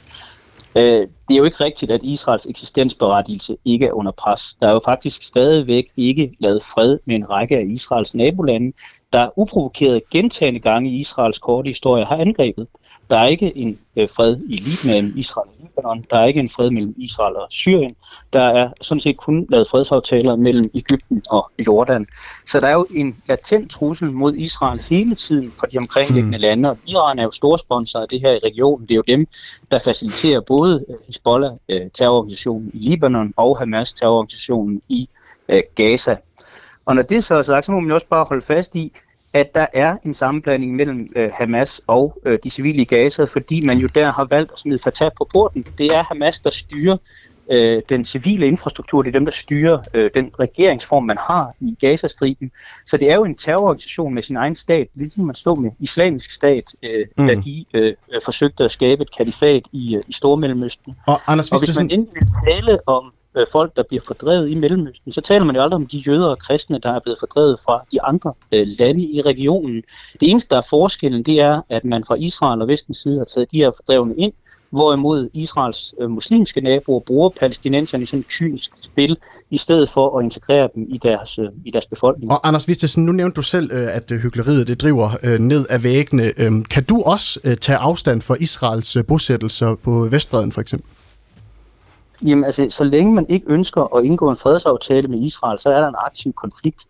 Øh, det er jo ikke rigtigt, at Israels eksistensberettigelse ikke er under pres. Der er jo faktisk stadigvæk ikke lavet fred med en række af Israels nabolande, der uprovokeret gentagende gange i Israels korte historie har angrebet. Der er ikke en øh, fred i mellem Israel og Libanon. Der er ikke en fred mellem Israel og Syrien. Der er sådan set kun lavet fredsaftaler mellem Ægypten og Jordan. Så der er jo en latent trussel mod Israel hele tiden fra de omkringliggende hmm. lande. Og Iran er jo storsponsor af det her i regionen. Det er jo dem, der faciliterer både øh, Hezbollah, øh, terrororganisationen i Libanon, og Hamas, terrororganisationen i øh, Gaza. Og når det så er sagt, så må man også bare holde fast i, at der er en sammenblanding mellem øh, Hamas og øh, de civile i Gaza, fordi man jo der har valgt at smide Fatah på porten. Det er Hamas, der styrer øh, den civile infrastruktur, det er dem, der styrer øh, den regeringsform, man har i Gazastriben. Så det er jo en terrororganisation med sin egen stat, ligesom man stod med islamisk stat, øh, mm. da de øh, forsøgte at skabe et kalifat i, øh, i Stormellemøsten. Og, Anders, og hvis man endelig vil tale om øh, folk, der bliver fordrevet i Mellemøsten, så taler man jo aldrig om de jøder og kristne, der er blevet fordrevet fra de andre øh, lande i regionen. Det eneste, der er forskellen, det er, at man fra Israel og vestens side har taget de her fordrevne ind, hvorimod Israels øh, muslimske naboer bruger palæstinenserne i sådan et kynisk spil, i stedet for at integrere dem i deres, øh, i deres befolkning. Og Anders Vistesen, nu nævnte du selv, øh, at øh, hyggeleriet det driver øh, ned af væggene. Øh, kan du også øh, tage afstand for Israels øh, bosættelser på Vestbreden for eksempel? Jamen altså, så længe man ikke ønsker at indgå en fredsaftale med Israel, så er der en aktiv konflikt.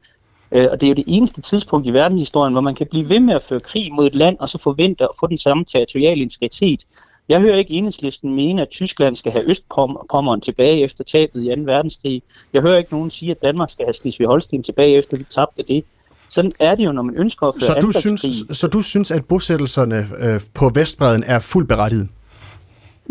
Øh, og det er jo det eneste tidspunkt i verdenshistorien, hvor man kan blive ved med at føre krig mod et land, og så forvente at få den samme territoriale integritet. Jeg hører ikke enhedslisten mene, at Tyskland skal have Østpommeren tilbage efter tabet i 2. verdenskrig. Jeg hører ikke nogen sige, at Danmark skal have Slesvig-Holsten tilbage efter vi tabte det. Sådan er det jo, når man ønsker at føre så du synes, Så du synes, at bosættelserne øh, på Vestbreden er fuldt berettiget?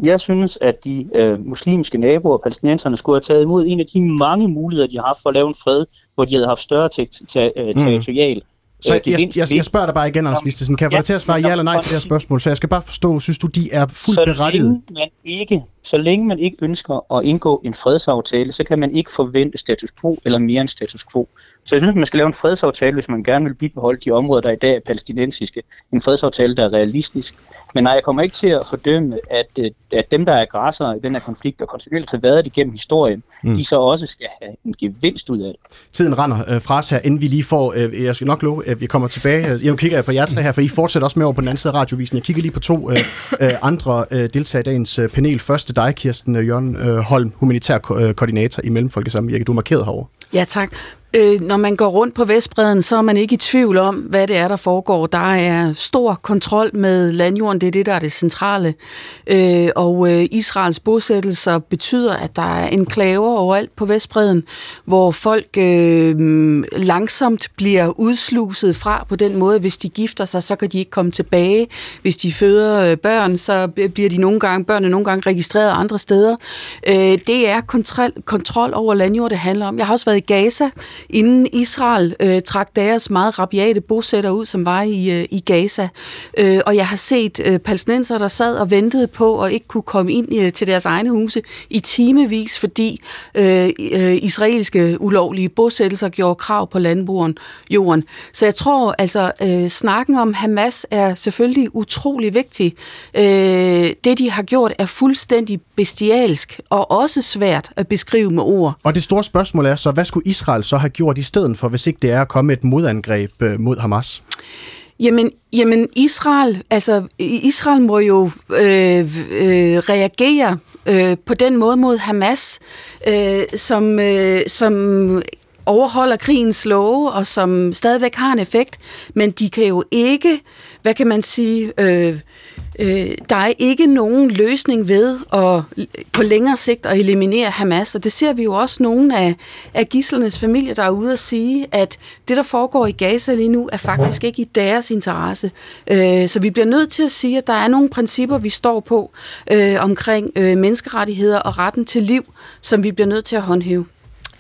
Jeg synes, at de øh, muslimske naboer, palæstinenserne, skulle have taget imod en af de mange muligheder, de har haft for at lave en fred, hvor de havde haft større øh, mm. territorial mm. Så jeg, jeg, jeg, jeg spørger dig bare igen, Anders Vistesen. Kan jeg få dig til at svare ja eller nej til det her spørgsmål? Så jeg skal bare forstå, synes du, de er fuldt så berettiget? Længe man ikke, så længe man ikke ønsker at indgå en fredsaftale, så kan man ikke forvente status quo eller mere end status quo. Så jeg synes, man skal lave en fredsaftale, hvis man gerne vil bibeholde de områder, der i dag er palæstinensiske. En fredsaftale, der er realistisk. Men nej, jeg kommer ikke til at fordømme, at, øh, at dem, der er græsser i den her konflikt, og kontinuerligt har været det gennem historien, mm. de så også skal have en gevinst ud af det. Tiden render øh, fra os her, inden vi lige får, øh, jeg skal nok love, at vi kommer tilbage. Jeg kigger på jer tre her, for I fortsætter også med over på den anden side af radiovisen. Jeg kigger lige på to øh, øh, andre øh, deltagere i dagens øh, panel. Første dig, Kirsten øh, Jørgen øh, Holm, humanitær ko- øh, koordinator i Mellemfolkesamvirke. Du er markeret herovre. Ja, tak. Øh, når man går rundt på Vestbreden, så er man ikke i tvivl om, hvad det er, der foregår. Der er stor kontrol med landjorden, det er det, der er det centrale. Øh, og øh, Israels bosættelser betyder, at der er enklaver overalt på Vestbreden, hvor folk øh, langsomt bliver udsluset fra på den måde. Hvis de gifter sig, så kan de ikke komme tilbage. Hvis de føder øh, børn, så bliver de nogle gange, børnene nogle gange registreret andre steder. Øh, det er kontrol, kontrol over landjord, det handler om. Jeg har også været i Gaza, inden Israel øh, trak deres meget rabiate bosætter ud, som var i, øh, i Gaza. Øh, og jeg har set øh, palæstinenser, der sad og ventede på og ikke kunne komme ind øh, til deres egne huse i timevis, fordi øh, øh, israelske ulovlige bosættelser gjorde krav på landbrugen jorden. Så jeg tror, altså, øh, snakken om Hamas er selvfølgelig utrolig vigtig. Øh, det, de har gjort, er fuldstændig bestialsk og også svært at beskrive med ord. Og det store spørgsmål er så, hvad skulle Israel så have gjort i stedet for, hvis ikke det er at komme et modangreb øh, mod Hamas? Jamen, jamen Israel, altså Israel må jo øh, øh, reagere øh, på den måde mod Hamas, øh, som, øh, som overholder krigens love, og som stadigvæk har en effekt, men de kan jo ikke, hvad kan man sige, øh, øh, der er ikke nogen løsning ved at på længere sigt at eliminere Hamas, og det ser vi jo også nogle af, af gislernes familier, der er ude at sige, at det, der foregår i Gaza lige nu, er faktisk ikke i deres interesse. Øh, så vi bliver nødt til at sige, at der er nogle principper, vi står på øh, omkring øh, menneskerettigheder og retten til liv, som vi bliver nødt til at håndhæve.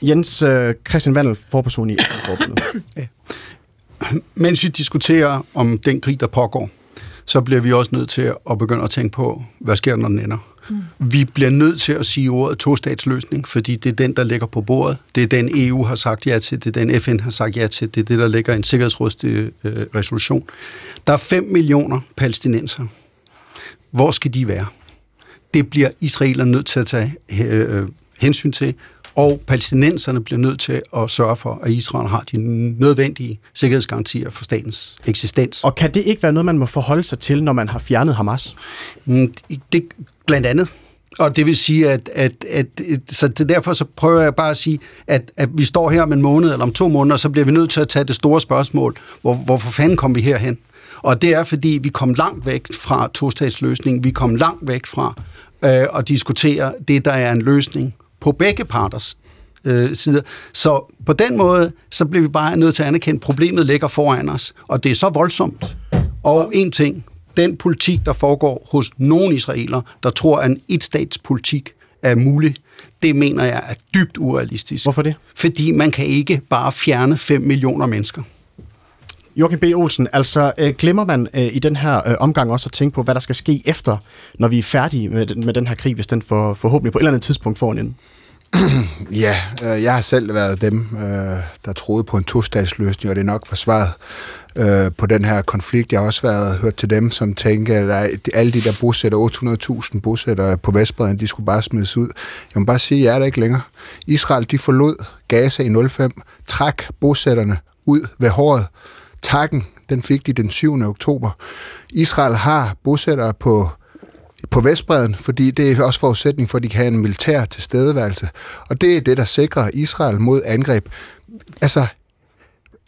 Jens øh, Christian Vandel, forperson i forbundet. ja. Mens vi diskuterer om den krig, der pågår, så bliver vi også nødt til at begynde at tænke på, hvad sker når den ender. Mm. Vi bliver nødt til at sige ordet to-statsløsning, fordi det er den, der ligger på bordet. Det er den, EU har sagt ja til, det er den, FN har sagt ja til, det er det, der ligger i en sikkerhedsrådstig øh. Der er 5 millioner palæstinenser. Hvor skal de være? Det bliver israelerne nødt til at tage øh, hensyn til, og palæstinenserne bliver nødt til at sørge for, at Israel har de nødvendige sikkerhedsgarantier for statens eksistens. Og kan det ikke være noget, man må forholde sig til, når man har fjernet Hamas? Mm, det, blandt andet. Og det vil sige, at, at, at, at så derfor så prøver jeg bare at sige, at, at vi står her om en måned eller om to måneder, så bliver vi nødt til at tage det store spørgsmål, hvor, hvorfor fanden kom vi herhen? Og det er, fordi vi kom langt væk fra to-statsløsningen, vi kom langt væk fra øh, at diskutere det, der er en løsning på begge parters øh, sider. Så på den måde, så bliver vi bare nødt til at anerkende, at problemet ligger foran os, og det er så voldsomt. Og en ting, den politik, der foregår hos nogle israeler, der tror, at en etstatspolitik er mulig, det mener jeg er dybt urealistisk. Hvorfor det? Fordi man kan ikke bare fjerne 5 millioner mennesker. Joachim B. Olsen, altså øh, glemmer man øh, i den her øh, omgang også at tænke på, hvad der skal ske efter, når vi er færdige med, med den her krig, hvis den for, forhåbentlig på et eller andet tidspunkt får en ende? ja, øh, jeg har selv været dem, øh, der troede på en to-statsløsning, og det er nok forsvaret øh, på den her konflikt. Jeg har også været hørt til dem, som tænker, at der, alle de der bosætter, 800.000 bosætter på Vestbreden, de skulle bare smides ud. Jeg må bare sige, at jeg er der ikke længere. Israel, de forlod Gaza i 05, trak bosætterne ud ved håret. Takken, den fik de den 7. oktober. Israel har bosættere på på Vestbreden, fordi det er også forudsætning for, at de kan have en militær tilstedeværelse. Og det er det, der sikrer Israel mod angreb. Altså,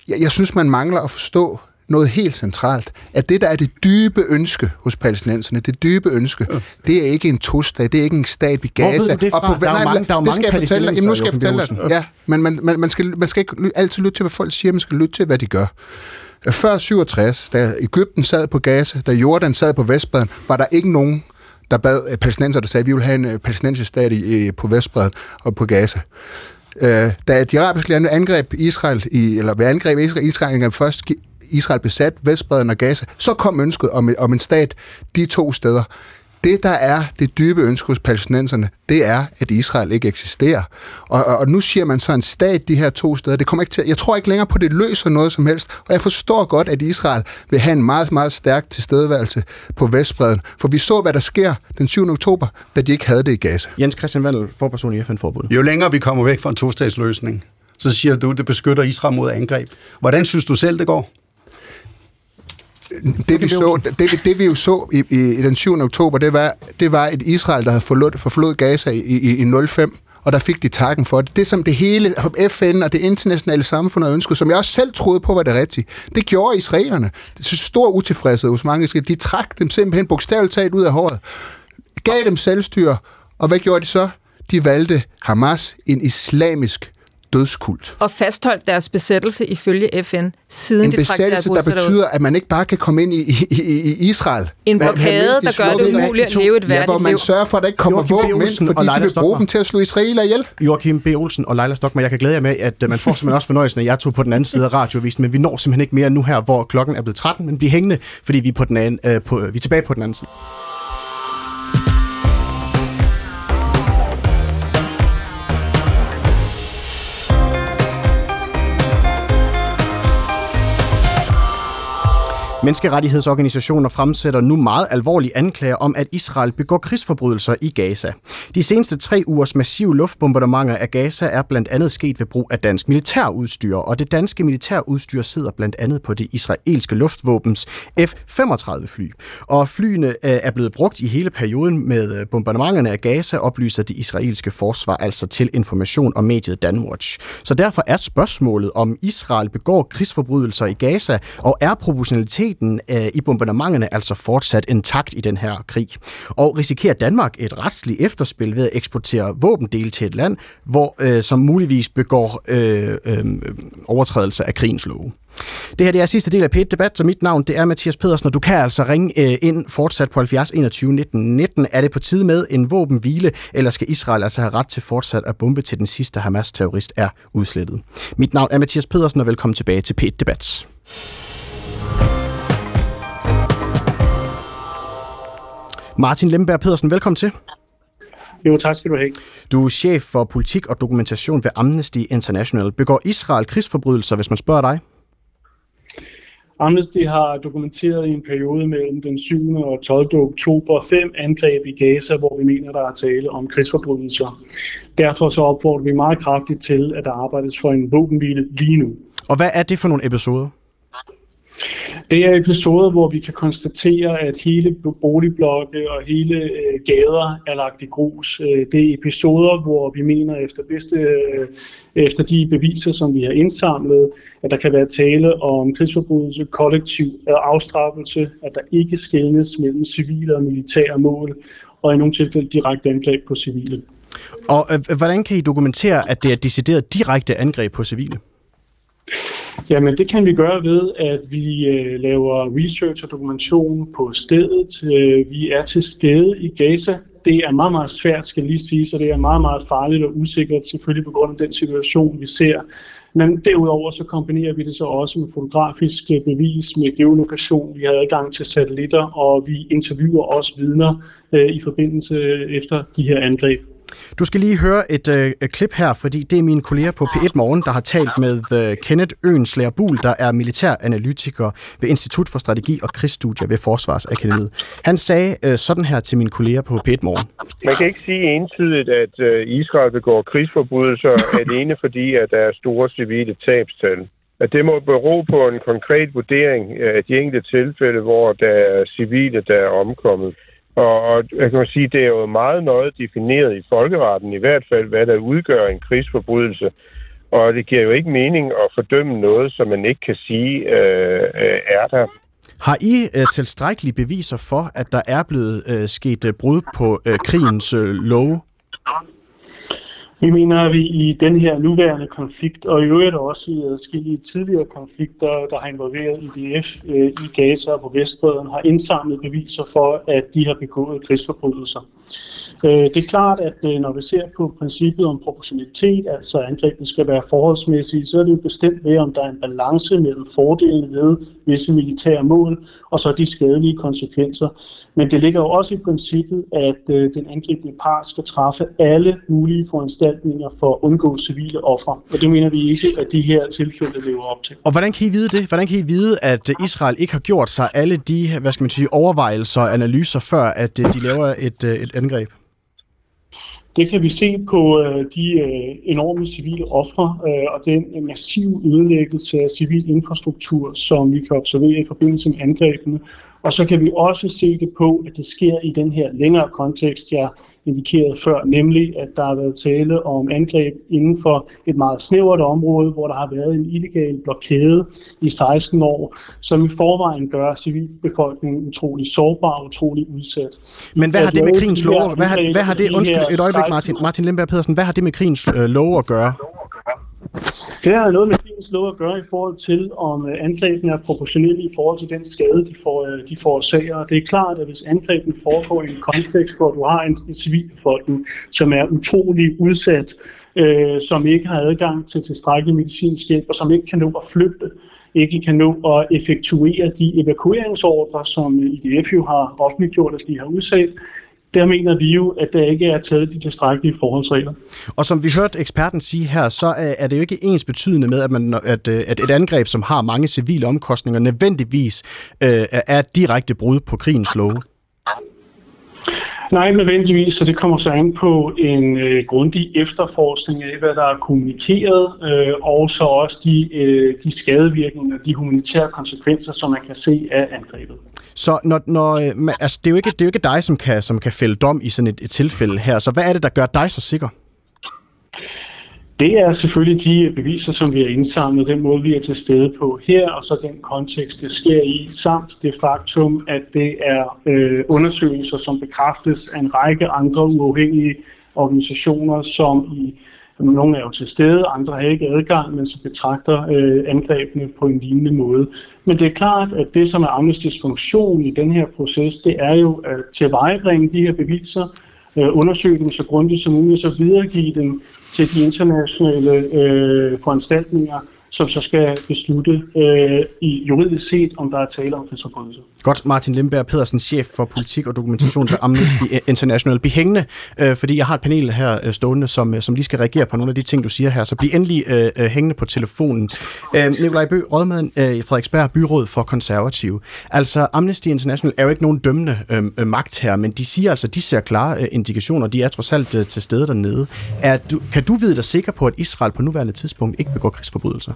jeg, jeg synes, man mangler at forstå noget helt centralt, at det, der er det dybe ønske hos palæstinenserne, det dybe ønske, det er ikke en tostat, det er ikke en stat i Gaza. Hvor det fra? Og på, der er jo mange, der er det skal mange jeg fortælle dig. Jamen, nu skal jeg fortælle dig. Ja, men man, man, man, skal, man skal ikke altid lytte til, hvad folk siger, man skal lytte til, hvad de gør. Før 67, da Ægypten sad på Gaza, da Jordan sad på Vestbreden, var der ikke nogen der bad øh, palæstinenser, der sagde, at vi vil have en øh, palæstinensisk stat i, på Vestbredden og på Gaza. Øh, da de arabiske lande angreb Israel, i, eller ved angreb Israel, Israel først Israel besat Vestbredden og Gaza, så kom ønsket om, om en stat de to steder det, der er det dybe ønske hos palæstinenserne, det er, at Israel ikke eksisterer. Og, og, og nu siger man så en stat de her to steder. Det kommer ikke til, jeg tror ikke længere på, at det løser noget som helst. Og jeg forstår godt, at Israel vil have en meget, meget stærk tilstedeværelse på Vestbreden. For vi så, hvad der sker den 7. oktober, da de ikke havde det i Gaza. Jens Christian Vandel, forperson i FN-forbundet. Jo længere vi kommer væk fra en tostatsløsning, så siger du, at det beskytter Israel mod angreb. Hvordan synes du selv, det går? Det, vi så, det, det, vi jo så i, i, i den 7. oktober, det var, det var et Israel, der havde forlod, forflod Gaza i, i, i 05, og der fik de takken for det. Det, som det hele FN og det internationale samfund har ønsket, som jeg også selv troede på var det rigtige, det gjorde israelerne. Det er stor utilfredshed hos mange. De trak dem simpelthen bogstaveligt taget ud af håret, gav dem selvstyre, og hvad gjorde de så? De valgte Hamas, en islamisk dødskult. Og fastholdt deres besættelse ifølge FN, siden en de trak deres besættelse, der betyder, at man ikke bare kan komme ind i, i, i, i Israel. En blokade, der gør det umuligt at leve et Ja, værdigt hvor man liv. sørger for, at der ikke kommer våben ind, Olsen og fordi de Leila vil bruge Stokmer. dem til at slå israeler ihjel. Joachim B. Olsen og Leila Stokmer, jeg kan glæde jer med, at øh, man får simpelthen også fornøjelsen af jer to på den anden side af radiovisen, men vi når simpelthen ikke mere nu her, hvor klokken er blevet 13, men bliver hængende, fordi vi er, på den anden, øh, på, vi er tilbage på den anden side. Menneskerettighedsorganisationer fremsætter nu meget alvorlige anklager om, at Israel begår krigsforbrydelser i Gaza. De seneste tre ugers massive luftbombardementer af Gaza er blandt andet sket ved brug af dansk militærudstyr, og det danske militærudstyr sidder blandt andet på det israelske luftvåbens F-35 fly. Og flyene øh, er blevet brugt i hele perioden med øh, bombardementerne af Gaza, oplyser det israelske forsvar altså til information om mediet Danwatch. Så derfor er spørgsmålet, om Israel begår krigsforbrydelser i Gaza, og er proportionalitet proportionaliteten øh, i bombardementerne altså fortsat intakt i den her krig. Og risikerer Danmark et retsligt efterspil ved at eksportere våbendele til et land, hvor øh, som muligvis begår øh, øh, overtrædelser af krigens love. Det her det er sidste del af p debat så mit navn det er Mathias Pedersen, og du kan altså ringe øh, ind fortsat på 70 21 19 19. Er det på tide med en våbenhvile, eller skal Israel altså have ret til fortsat at bombe til den sidste Hamas-terrorist er udslettet? Mit navn er Mathias Pedersen, og velkommen tilbage til p debat Martin Lemberg Pedersen, velkommen til. Jo, tak skal du have. Du er chef for politik og dokumentation ved Amnesty International. Begår Israel krigsforbrydelser, hvis man spørger dig? Amnesty har dokumenteret i en periode mellem den 7. og 12. oktober fem angreb i Gaza, hvor vi mener, der er tale om krigsforbrydelser. Derfor så opfordrer vi meget kraftigt til, at der arbejdes for en våbenhvile lige nu. Og hvad er det for nogle episoder? Det er episoder, hvor vi kan konstatere, at hele boligblokke og hele øh, gader er lagt i grus. Øh, det er episoder, hvor vi mener efter, bedste, øh, efter de beviser, som vi har indsamlet, at der kan være tale om krigsforbrydelse, kollektiv øh, afstraffelse, at der ikke skældes mellem civile og militære mål, og i nogle tilfælde direkte angreb på civile. Og øh, hvordan kan I dokumentere, at det er decideret direkte angreb på civile? Jamen, det kan vi gøre ved, at vi øh, laver research og dokumentation på stedet. Øh, vi er til stede i Gaza. Det er meget, meget svært, skal jeg lige sige, så det er meget, meget farligt og usikkert, selvfølgelig på grund af den situation, vi ser. Men derudover så kombinerer vi det så også med fotografisk øh, bevis, med geolokation. Vi har adgang til satellitter, og vi interviewer også vidner øh, i forbindelse øh, efter de her angreb. Du skal lige høre et øh, klip her, fordi det er mine kolleger på P1 Morgen, der har talt med øh, Kenneth Øenslager Buhl, der er militæranalytiker ved Institut for Strategi og Krigsstudier ved Forsvarsakademiet. Han sagde øh, sådan her til mine kolleger på P1 Morgen. Man kan ikke sige entydigt, at øh, Israel begår krigsforbrydelser alene fordi, at der er store civile tabstal. At det må bero på en konkret vurdering øh, af de enkelte tilfælde, hvor der er civile, der er omkommet. Og, og jeg kan sige, det er jo meget noget defineret i folkeretten, i hvert fald, hvad der udgør en krigsforbrydelse. Og det giver jo ikke mening at fordømme noget, som man ikke kan sige øh, øh, er der. Har I øh, tilstrækkelige beviser for, at der er blevet øh, sket øh, brud på øh, krigens øh, love? Vi mener, at vi i den her nuværende konflikt, og i øvrigt også i adskillige tidligere konflikter, der har involveret IDF øh, i Gaza og på Vestbreden, har indsamlet beviser for, at de har begået krigsforbrydelser. Øh, det er klart, at øh, når vi ser på princippet om proportionalitet, altså angrebene skal være forholdsmæssige, så er det jo bestemt ved, om der er en balance mellem fordelene ved visse militære mål, og så de skadelige konsekvenser. Men det ligger jo også i princippet, at øh, den angribende part skal træffe alle mulige foranstaltninger for at undgå civile ofre. Og det mener vi ikke, at de her tilfælde lever op til. Og hvordan kan I vide det? Hvordan kan I vide, at Israel ikke har gjort sig alle de hvad skal man sige, overvejelser og analyser, før at de laver et, et angreb? Det kan vi se på øh, de øh, enorme civile ofre øh, og den massive ødelæggelse af civil infrastruktur, som vi kan observere i forbindelse med angrebene. Og så kan vi også se det på, at det sker i den her længere kontekst, jeg indikerede før, nemlig at der har været tale om angreb inden for et meget snævert område, hvor der har været en illegal blokade i 16 år, som i forvejen gør civilbefolkningen utrolig sårbar og utrolig udsat. Men hvad har det med krigens lov? Hvad har, hvad har det, undskyld et øjeblik Martin, Martin Lemberg Pedersen, hvad har det med krigens øh, lov at gøre? Det har noget med krigens lov at gøre i forhold til, om øh, angrebene er proportionelle i forhold til den skade, de, får, øh, de forårsager. Det er klart, at hvis angrebene foregår i en kontekst, hvor du har en, en civilbefolkning, som er utrolig udsat, øh, som ikke har adgang til tilstrækkelig medicinsk hjælp, og som ikke kan nå at flygte, ikke kan nå at effektuere de evakueringsordre, som øh, IDF jo har offentliggjort, at de har udsat, der mener vi jo, at der ikke er taget de tilstrækkelige forholdsregler. Og som vi hørte eksperten sige her, så er det jo ikke ens betydende med, at, man, at, øh, at et angreb, som har mange civile omkostninger, nødvendigvis øh, er et direkte brud på krigens love. Nej, nødvendigvis, så det kommer så an på en øh, grundig efterforskning af, hvad der er kommunikeret, øh, og så også de, øh, de skadevirkninger, de humanitære konsekvenser, som man kan se af angrebet. Så når, når, øh, altså, det, er jo ikke, det er jo ikke dig, som kan, som kan fælde dom i sådan et, et tilfælde her, så hvad er det, der gør dig så sikker? Det er selvfølgelig de beviser, som vi har indsamlet, den måde, vi er til stede på her, og så den kontekst, det sker i, samt det faktum, at det er øh, undersøgelser, som bekræftes af en række andre uafhængige organisationer, som i nogle er jo til stede, andre har ikke adgang, men som betragter øh, angrebene på en lignende måde. Men det er klart, at det, som er Amnesty's funktion i den her proces, det er jo at tilvejebringe de her beviser, øh, undersøge dem så grundigt som muligt, så videregive dem til de internationale øh, foranstaltninger, som så skal beslutte øh, i juridisk set, om der er tale om krigsforbrydelse. Godt, Martin Limberg Pedersen, chef for politik og dokumentation ved Amnesty International. Bliv hængende, øh, fordi jeg har et panel her øh, stående, som, øh, som lige skal reagere på nogle af de ting, du siger her. Så bliv endelig øh, øh hængende på telefonen. Øh, Nikolaj Bø, rådmand øh, Frederiksberg, byråd for konservative. Altså, Amnesty International er jo ikke nogen dømmende øh, øh, magt her, men de siger altså, de ser klare øh, indikationer, de er trods alt øh, til stede dernede. Er du, kan du vide dig sikker på, at Israel på nuværende tidspunkt ikke begår krigsforbrydelser?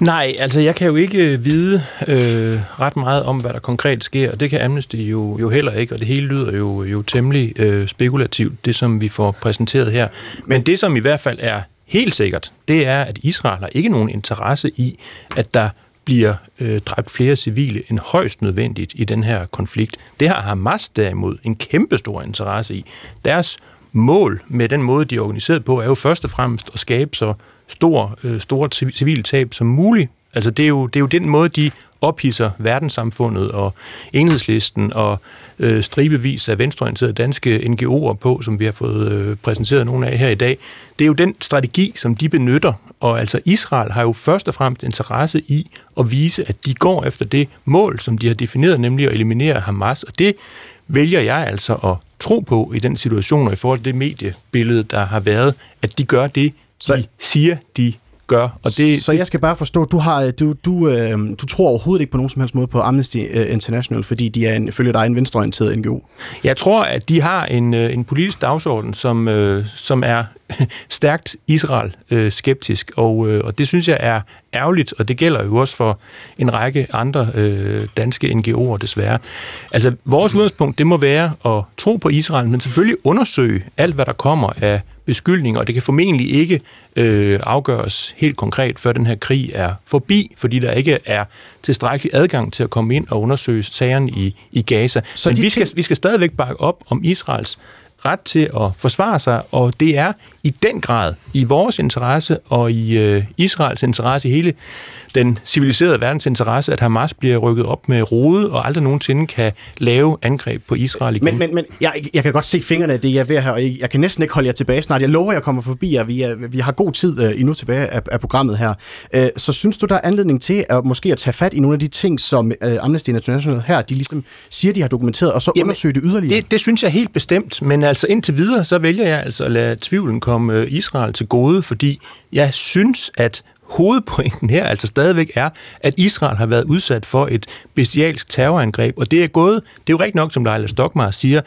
Nej, altså jeg kan jo ikke øh, vide øh, ret meget om, hvad der konkret sker, og det kan Amnesty jo, jo heller ikke, og det hele lyder jo, jo temmelig øh, spekulativt, det som vi får præsenteret her. Men det, som i hvert fald er helt sikkert, det er, at Israel har ikke nogen interesse i, at der bliver øh, dræbt flere civile end højst nødvendigt i den her konflikt. Det har Hamas derimod en kæmpestor interesse i. Deres mål med den måde, de er organiseret på, er jo først og fremmest at skabe så stor, øh, store civile tab som muligt. Altså det er, jo, det er jo den måde, de ophisser verdenssamfundet og enhedslisten og øh, stribevis af venstreorienterede danske NGO'er på, som vi har fået øh, præsenteret nogle af her i dag. Det er jo den strategi, som de benytter, og altså Israel har jo først og fremmest interesse i at vise, at de går efter det mål, som de har defineret, nemlig at eliminere Hamas, og det vælger jeg altså at tro på i den situation, og i forhold til det mediebillede, der har været, at de gør det, så, de siger, de gør. Og det, så jeg skal bare forstå, du har du, du, øh, du tror overhovedet ikke på nogen som helst måde på Amnesty øh, International, fordi de er en, følger dig en venstreorienteret NGO? Jeg tror, at de har en, øh, en politisk dagsorden, som, øh, som er stærkt Israel-skeptisk, og, øh, og det synes jeg er ærgerligt, og det gælder jo også for en række andre øh, danske NGO'er desværre. Altså, vores udgangspunkt, det må være at tro på Israel, men selvfølgelig undersøge alt, hvad der kommer af beskyldninger, og det kan formentlig ikke øh, afgøres helt konkret, før den her krig er forbi, fordi der ikke er tilstrækkelig adgang til at komme ind og undersøge sagerne i, i Gaza. Så Men vi skal, vi skal stadigvæk bakke op om Israels ret til at forsvare sig, og det er i den grad i vores interesse og i øh, Israels interesse i hele den civiliserede verdens interesse, at Hamas bliver rykket op med rode og aldrig nogensinde kan lave angreb på Israel igen. Men, men, men jeg, jeg kan godt se fingrene af det, jeg er ved her, og jeg, jeg kan næsten ikke holde jer tilbage snart. Jeg lover, jeg kommer forbi jer. Vi, er, vi har god tid uh, endnu tilbage af, af programmet her. Uh, så synes du, der er anledning til at måske at tage fat i nogle af de ting, som uh, Amnesty International her, de ligesom siger, de har dokumenteret, og så Jamen, undersøge det yderligere? Det, det synes jeg helt bestemt, men altså indtil videre, så vælger jeg altså at lade tvivlen komme Israel til gode, fordi jeg synes, at hovedpointen her altså stadigvæk er, at Israel har været udsat for et bestialsk terrorangreb, og det er gået, det er jo rigtigt nok, som Leila Stockmar siger,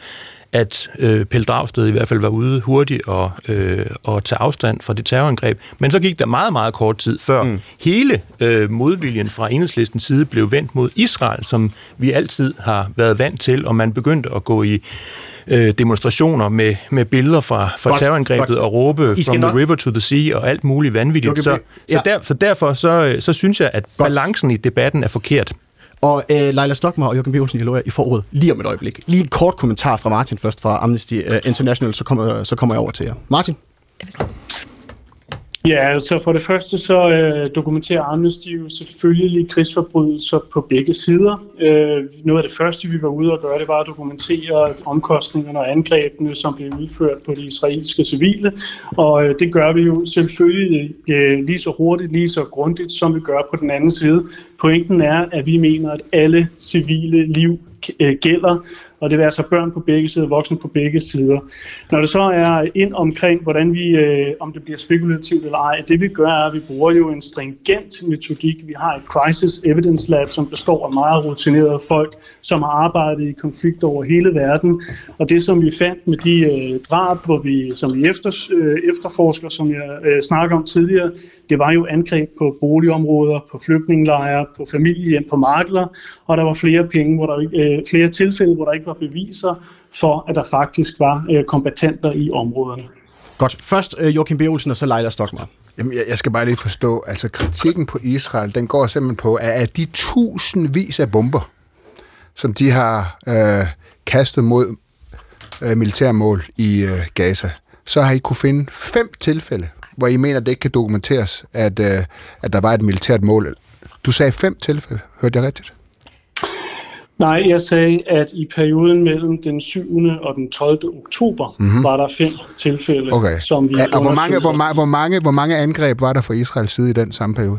at øh, Pelle Dragsted i hvert fald var ude hurtigt og, øh, og tage afstand fra det terrorangreb. Men så gik der meget, meget kort tid før mm. hele øh, modviljen fra enhedslistens side blev vendt mod Israel, som vi altid har været vant til, og man begyndte at gå i øh, demonstrationer med, med billeder fra, fra godt, terrorangrebet godt. og råbe from the river to the sea og alt muligt vanvittigt. Så, ja. så, der, så derfor så, så synes jeg, at balancen i debatten er forkert. Og øh, Leila Stockmar og Jørgen B. Olsen, jeg I foråret lige om et øjeblik. Lige en kort kommentar fra Martin først fra Amnesty øh, International, så kommer, så kommer jeg over til jer. Martin? Jeg Ja, altså for det første så øh, dokumenterer Amnesty jo selvfølgelig krigsforbrydelser på begge sider. Øh, noget af det første, vi var ude og gøre, det var at dokumentere omkostningerne og angrebene, som blev udført på de israelske civile. Og øh, det gør vi jo selvfølgelig øh, lige så hurtigt, lige så grundigt, som vi gør på den anden side. Pointen er, at vi mener, at alle civile liv øh, gælder, og det vil altså børn på begge sider, voksne på begge sider. Når det så er ind omkring, hvordan vi, øh, om det bliver spekulativt eller ej, det vi gør er, at vi bruger jo en stringent metodik. Vi har et Crisis Evidence Lab, som består af meget rutinerede folk, som har arbejdet i konflikter over hele verden. Og det, som vi fandt med de øh, drab, hvor vi, som vi efter, øh, efterforsker, som jeg øh, snakker om tidligere, det var jo angreb på boligområder, på flygtningelejre, på familiehjem, på markeder, og der var flere penge, hvor der, øh, flere tilfælde, hvor der ikke var beviser for, at der faktisk var øh, kompetenter i områderne. Godt. Først øh, Joachim B. Olsen, og så Leila Stockmar. Jamen, jeg, jeg skal bare lige forstå, altså kritikken på Israel, den går simpelthen på, at af de tusindvis af bomber, som de har øh, kastet mod øh, militærmål i øh, Gaza, så har I kunne finde fem tilfælde, hvor I mener, det ikke kan dokumenteres, at, øh, at der var et militært mål. Du sagde fem tilfælde. Hørte jeg rigtigt? Nej, jeg sagde, at i perioden mellem den 7. og den 12. oktober mm-hmm. var der fem tilfælde, okay. som vi ja, og hvor mange, hvor, ma- hvor, mange, hvor mange angreb var der fra Israels side i den samme periode?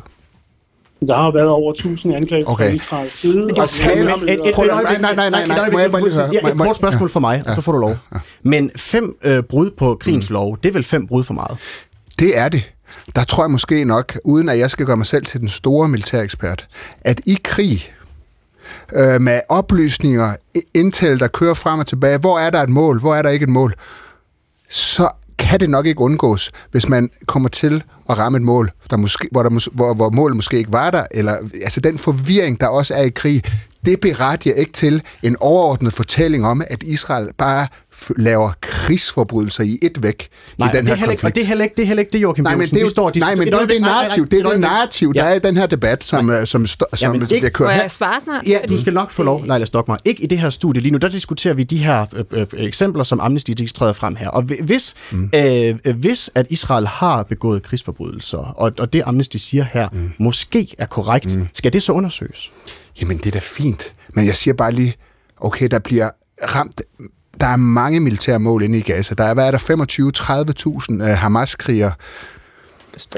Der har været over 1000 angreb okay. fra Israels side. Og tale om... Et, et, et, nej, nej, nej, nej, må jeg bare lige høre? Ja, et kort spørgsmål for mig, og så får du lov. Men fem øh, brud på krigens mm. lov, det er vel fem brud for meget? Det er det. Der tror jeg måske nok, uden at jeg skal gøre mig selv til den store militærekspert, at i krig, øh, med oplysninger, indtil der kører frem og tilbage, hvor er der et mål, hvor er der ikke et mål, så kan det nok ikke undgås, hvis man kommer til at ramme et mål, der måske, hvor, der, hvor, hvor målet måske ikke var der, eller altså den forvirring, der også er i krig, det berettiger ikke til en overordnet fortælling om, at Israel bare laver krigsforbrydelser i et væk nej, i den her konflikt. Ikke, og det er heller ikke det, er heller ikke det Joachim nej, men det er jo, står, de, nej, men det er det narrativ, det er det narrativ, der er i den her debat, som, øh, som, som, som ja, bliver kørt her. jeg svare snart? Ja, du skal nok få lov, Leila Stockmar. Ikke i det her studie lige nu, der diskuterer vi de her øh, øh, eksempler, som Amnesty træder frem her. Og hvis, mm. øh, hvis at Israel har begået krigsforbrydelser, og, og det Amnesty siger her, mm. måske er korrekt, mm. skal det så undersøges? Jamen, det er da fint. Men jeg siger bare lige, okay, der bliver ramt der er mange militære mål inde i Gaza. Der er, hvad er der, 25-30.000 øh, Hamas-krigere.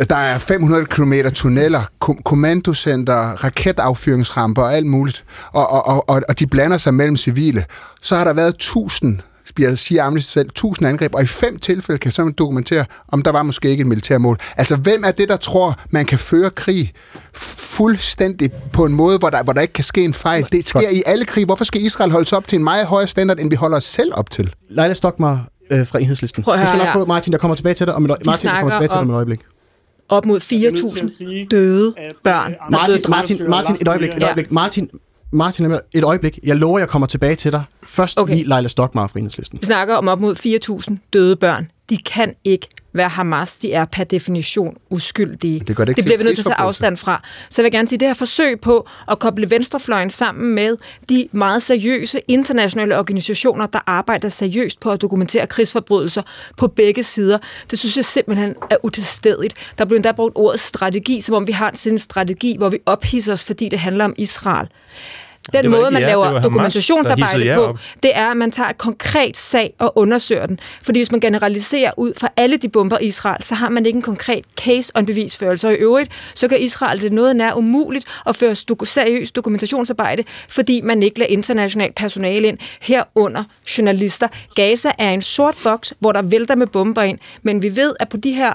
Der er 500 km tunneller, kom- kommandocenter, raketaffyringsramper og alt muligt. Og, og, og, og de blander sig mellem civile. Så har der været 1000 siger Amnesty selv, 1000 angreb, og i fem tilfælde kan man dokumentere, om der var måske ikke et militærmål. Altså, hvem er det, der tror, man kan føre krig fuldstændig på en måde, hvor der, hvor der ikke kan ske en fejl? Det sker Godt. i alle krig. Hvorfor skal Israel holde sig op til en meget højere standard, end vi holder os selv op til? Leila Stockmar øh, fra Enhedslisten. Prøv du skal nok få Martin, der kommer tilbage til dig om et, Martin, der kommer tilbage til dig om et øjeblik op mod 4.000 døde børn. Martin, Martin, Martin, et øjeblik, et øjeblik. Martin, Martin, et øjeblik. Jeg lover, jeg kommer tilbage til dig. Først okay. lige Leila Stockmar fra Enhedslisten. Vi snakker om op mod 4.000 døde børn de kan ikke være Hamas. De er per definition uskyldige. Det, gør det, ikke det bliver vi nødt til at tage afstand fra. Så jeg vil gerne sige, at det her forsøg på at koble venstrefløjen sammen med de meget seriøse internationale organisationer, der arbejder seriøst på at dokumentere krigsforbrydelser på begge sider, det synes jeg simpelthen er utilstedigt. Der blev endda brugt ordet strategi, som om vi har en strategi, hvor vi ophidser os, fordi det handler om Israel. Den måde, ikke man var laver Hamas, dokumentationsarbejde på, op. det er, at man tager et konkret sag og undersøger den. Fordi hvis man generaliserer ud fra alle de bomber i Israel, så har man ikke en konkret case og en bevisførelse. Og i øvrigt, så gør Israel det noget nær umuligt at føre doku- seriøst dokumentationsarbejde, fordi man ikke lader internationalt personale ind, herunder journalister. Gaza er en sort boks, hvor der vælter med bomber ind, men vi ved, at på de her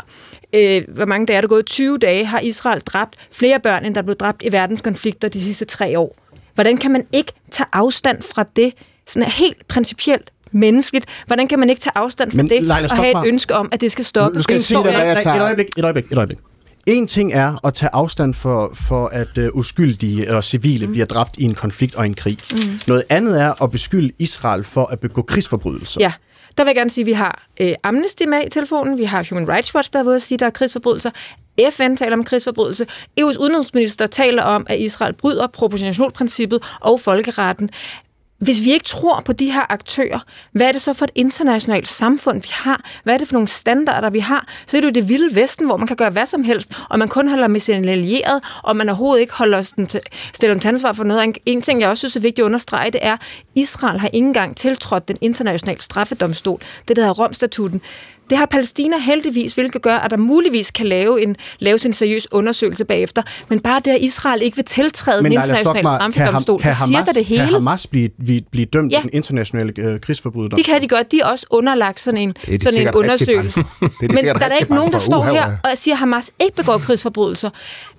øh, hvor mange dage er der gået, 20 dage, har Israel dræbt flere børn, end der blev dræbt i verdens konflikter de sidste tre år. Hvordan kan man ikke tage afstand fra det, sådan helt principielt menneskeligt? Hvordan kan man ikke tage afstand fra Men det Leila og have et ønske om, at det skal stoppe? Nu skal jeg En sige ting dig, er- hvad jeg tager. Et øjeblik, et øjeblik, et øjeblik. En ting er at tage afstand for, for at uh, uskyldige og civile mm. bliver dræbt i en konflikt og en krig. Mm. Noget andet er at beskylde Israel for at begå krigsforbrydelser. Ja, der vil jeg gerne sige, at vi har øh, Amnesty med i telefonen, vi har Human Rights Watch, der er ude at sige, at der er krigsforbrydelser. FN taler om krigsforbrydelse. EU's udenrigsminister taler om, at Israel bryder proportionalitetsprincippet og folkeretten. Hvis vi ikke tror på de her aktører, hvad er det så for et internationalt samfund, vi har? Hvad er det for nogle standarder, vi har? Så er det jo det vilde vesten, hvor man kan gøre hvad som helst, og man kun holder med sine allierede, og man overhovedet ikke holder den til, stiller dem til ansvar for noget. En, en ting, jeg også synes er vigtigt at understrege, det er, at Israel har ikke engang tiltrådt den internationale straffedomstol, det der hedder Romstatuten. Det har Palæstina heldigvis, hvilket gør, at der muligvis kan lave en, lave en seriøs undersøgelse bagefter. Men bare det, at Israel ikke vil tiltræde den Leila internationale Stockmarr, kan, ham, straffedomstol, kan, det Hamas, hele. kan Hamas blive, blive, dømt Ja. ja. den internationale øh, krigsforbryder? Det kan de godt. De er også underlagt sådan en, Det er de sådan en undersøgelse. Det er de Men der er rigtig ikke nogen, der står her og siger, at Hamas ikke begår krigsforbrydelser.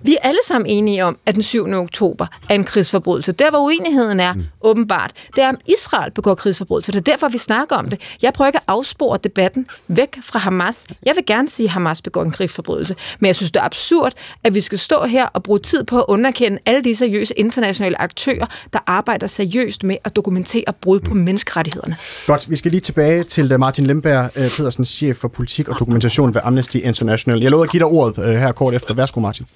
Vi er alle sammen enige om, at den 7. oktober er en krigsforbrydelse. Der, hvor uenigheden er, mm. åbenbart, det er, om Israel begår krigsforbrydelser. Det er derfor, vi snakker om det. Jeg prøver ikke at afspore debatten væk fra Hamas. Jeg vil gerne sige, at Hamas begår en krigsforbrydelse. Men jeg synes, det er absurd, at vi skal stå her og bruge tid på at underkende alle de seriøse internationale aktører, der arbejder seriøst med at dokumentere brud på menneskerettighederne. Godt, vi skal lige tilbage til Martin Lemberg uh, Pedersen, chef for politik og dokumentation ved Amnesty International. Jeg lovede at give dig ordet uh, her kort efter. Værsgo, Martin.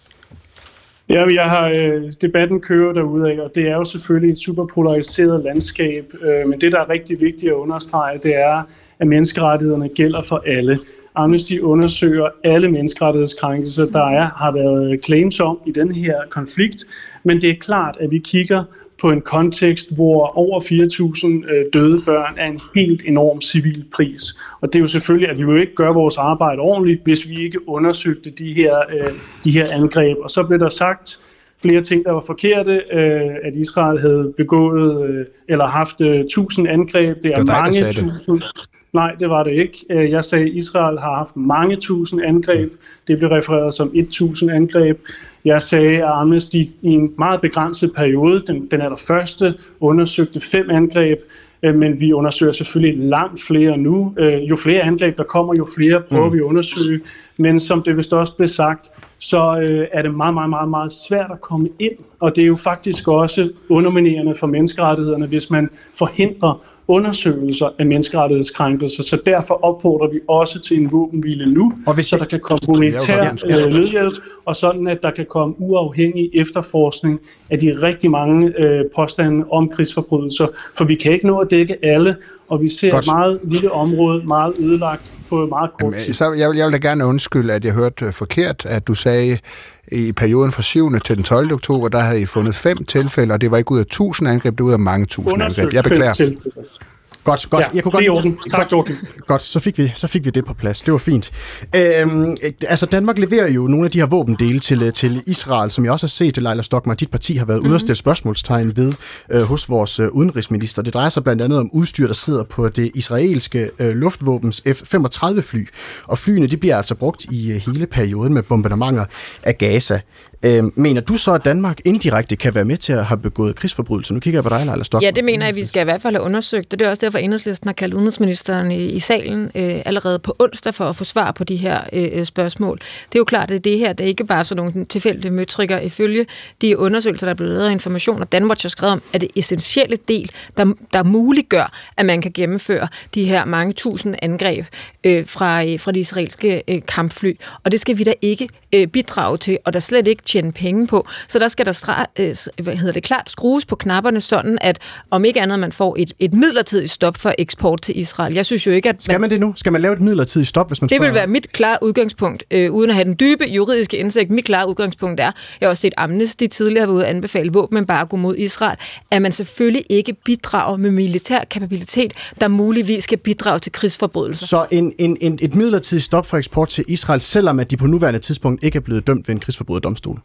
Ja, jeg har øh, debatten kører derude af, og det er jo selvfølgelig et super polariseret landskab, øh, men det, der er rigtig vigtigt at understrege, det er, at menneskerettighederne gælder for alle. Amnesty undersøger alle menneskerettighedskrænkelser, der er, har været claims om i den her konflikt, men det er klart, at vi kigger på en kontekst, hvor over 4.000 øh, døde børn er en helt enorm civil pris. Og det er jo selvfølgelig, at vi vil jo ikke gøre vores arbejde ordentligt, hvis vi ikke undersøgte de her, øh, de her angreb. Og så blev der sagt flere ting, der var forkerte, øh, at Israel havde begået øh, eller haft øh, 1000 angreb. Det er mange tusind. Nej, det var det ikke. Øh, Jeg sagde, at Israel har haft mange tusind angreb. Det blev refereret som 1000 angreb. Jeg sagde, at Amnesty i en meget begrænset periode, den, den er der første, undersøgte fem angreb, øh, men vi undersøger selvfølgelig langt flere nu. Øh, Jo flere angreb der kommer, jo flere prøver vi at undersøge. Men som det vist også blev sagt, så øh, er det meget, meget, meget, meget svært at komme ind. Og det er jo faktisk også underminerende for menneskerettighederne, hvis man forhindrer undersøgelser af menneskerettighedskrænkelser. Så derfor opfordrer vi også til en våbenhvile nu, Og hvis så der kan komme humanitær øh, nødhjælp, og sådan at der kan komme uafhængig efterforskning af de rigtig mange øh, påstande om krigsforbrydelser. For vi kan ikke nå at dække alle, og vi ser Godt. et meget lille område meget ødelagt på meget kort tid. Jamen, Så jeg vil, jeg vil da gerne undskylde, at jeg hørte øh, forkert, at du sagde, i perioden fra 7. til den 12. oktober, der havde I fundet fem tilfælde, og det var ikke ud af 1000 angreb, det var ud af mange tusind angreb. Jeg beklager. Til. Godt, godt. Ja, jeg kunne godt orden. Tak, godt, Joachim. godt, så fik, vi, så fik vi det på plads. Det var fint. Øhm, altså, Danmark leverer jo nogle af de her våbendele til, øh, til Israel, som jeg også har set, Leila Stockmark, dit parti har været mm-hmm. ude og stille spørgsmålstegn ved øh, hos vores øh, udenrigsminister. Det drejer sig blandt andet om udstyr, der sidder på det israelske øh, luftvåbens F-35-fly. Og flyene de bliver altså brugt i øh, hele perioden med bombardementer af Gaza. Øh, mener du så, at Danmark indirekte kan være med til at have begået krigsforbrydelser? Nu kigger jeg på dig, Leila Stockmann. Ja, det mener jeg, vi skal i hvert fald have undersøgt, og det er også derfor, at Enhedslisten har kaldt udenrigsministeren i, i salen øh, allerede på onsdag for at få svar på de her øh, øh spørgsmål. Det er jo klart, at det her det er ikke bare sådan nogle tilfældige møtrikker. Ifølge de undersøgelser, der er blevet lavet af information, og Danwatch har skrevet om, at det essentielle del, der, der muliggør, at man kan gennemføre de her mange tusind angreb øh, fra, øh, fra de israelske øh, kampfly. Og det skal vi da ikke øh, bidrage til, og der slet ikke tjene penge på. Så der skal der stra, øh, hvad hedder det, klart skrues på knapperne, sådan at om ikke andet man får et, et midlertidigt stop for eksport til Israel. Jeg synes jo ikke, at... Man, Skal man det nu? Skal man lave et midlertidigt stop, hvis man det vil være mit klare udgangspunkt, øh, uden at have den dybe juridiske indsigt. Mit klare udgangspunkt er, jeg har også set Amnesty tidligere været ude at anbefale våbenembargo mod Israel, at man selvfølgelig ikke bidrager med militær kapabilitet, der muligvis skal bidrage til krigsforbrydelser. Så en, en, en, et midlertidigt stop for eksport til Israel, selvom at de på nuværende tidspunkt ikke er blevet dømt ved en krigsforbryderdomstol?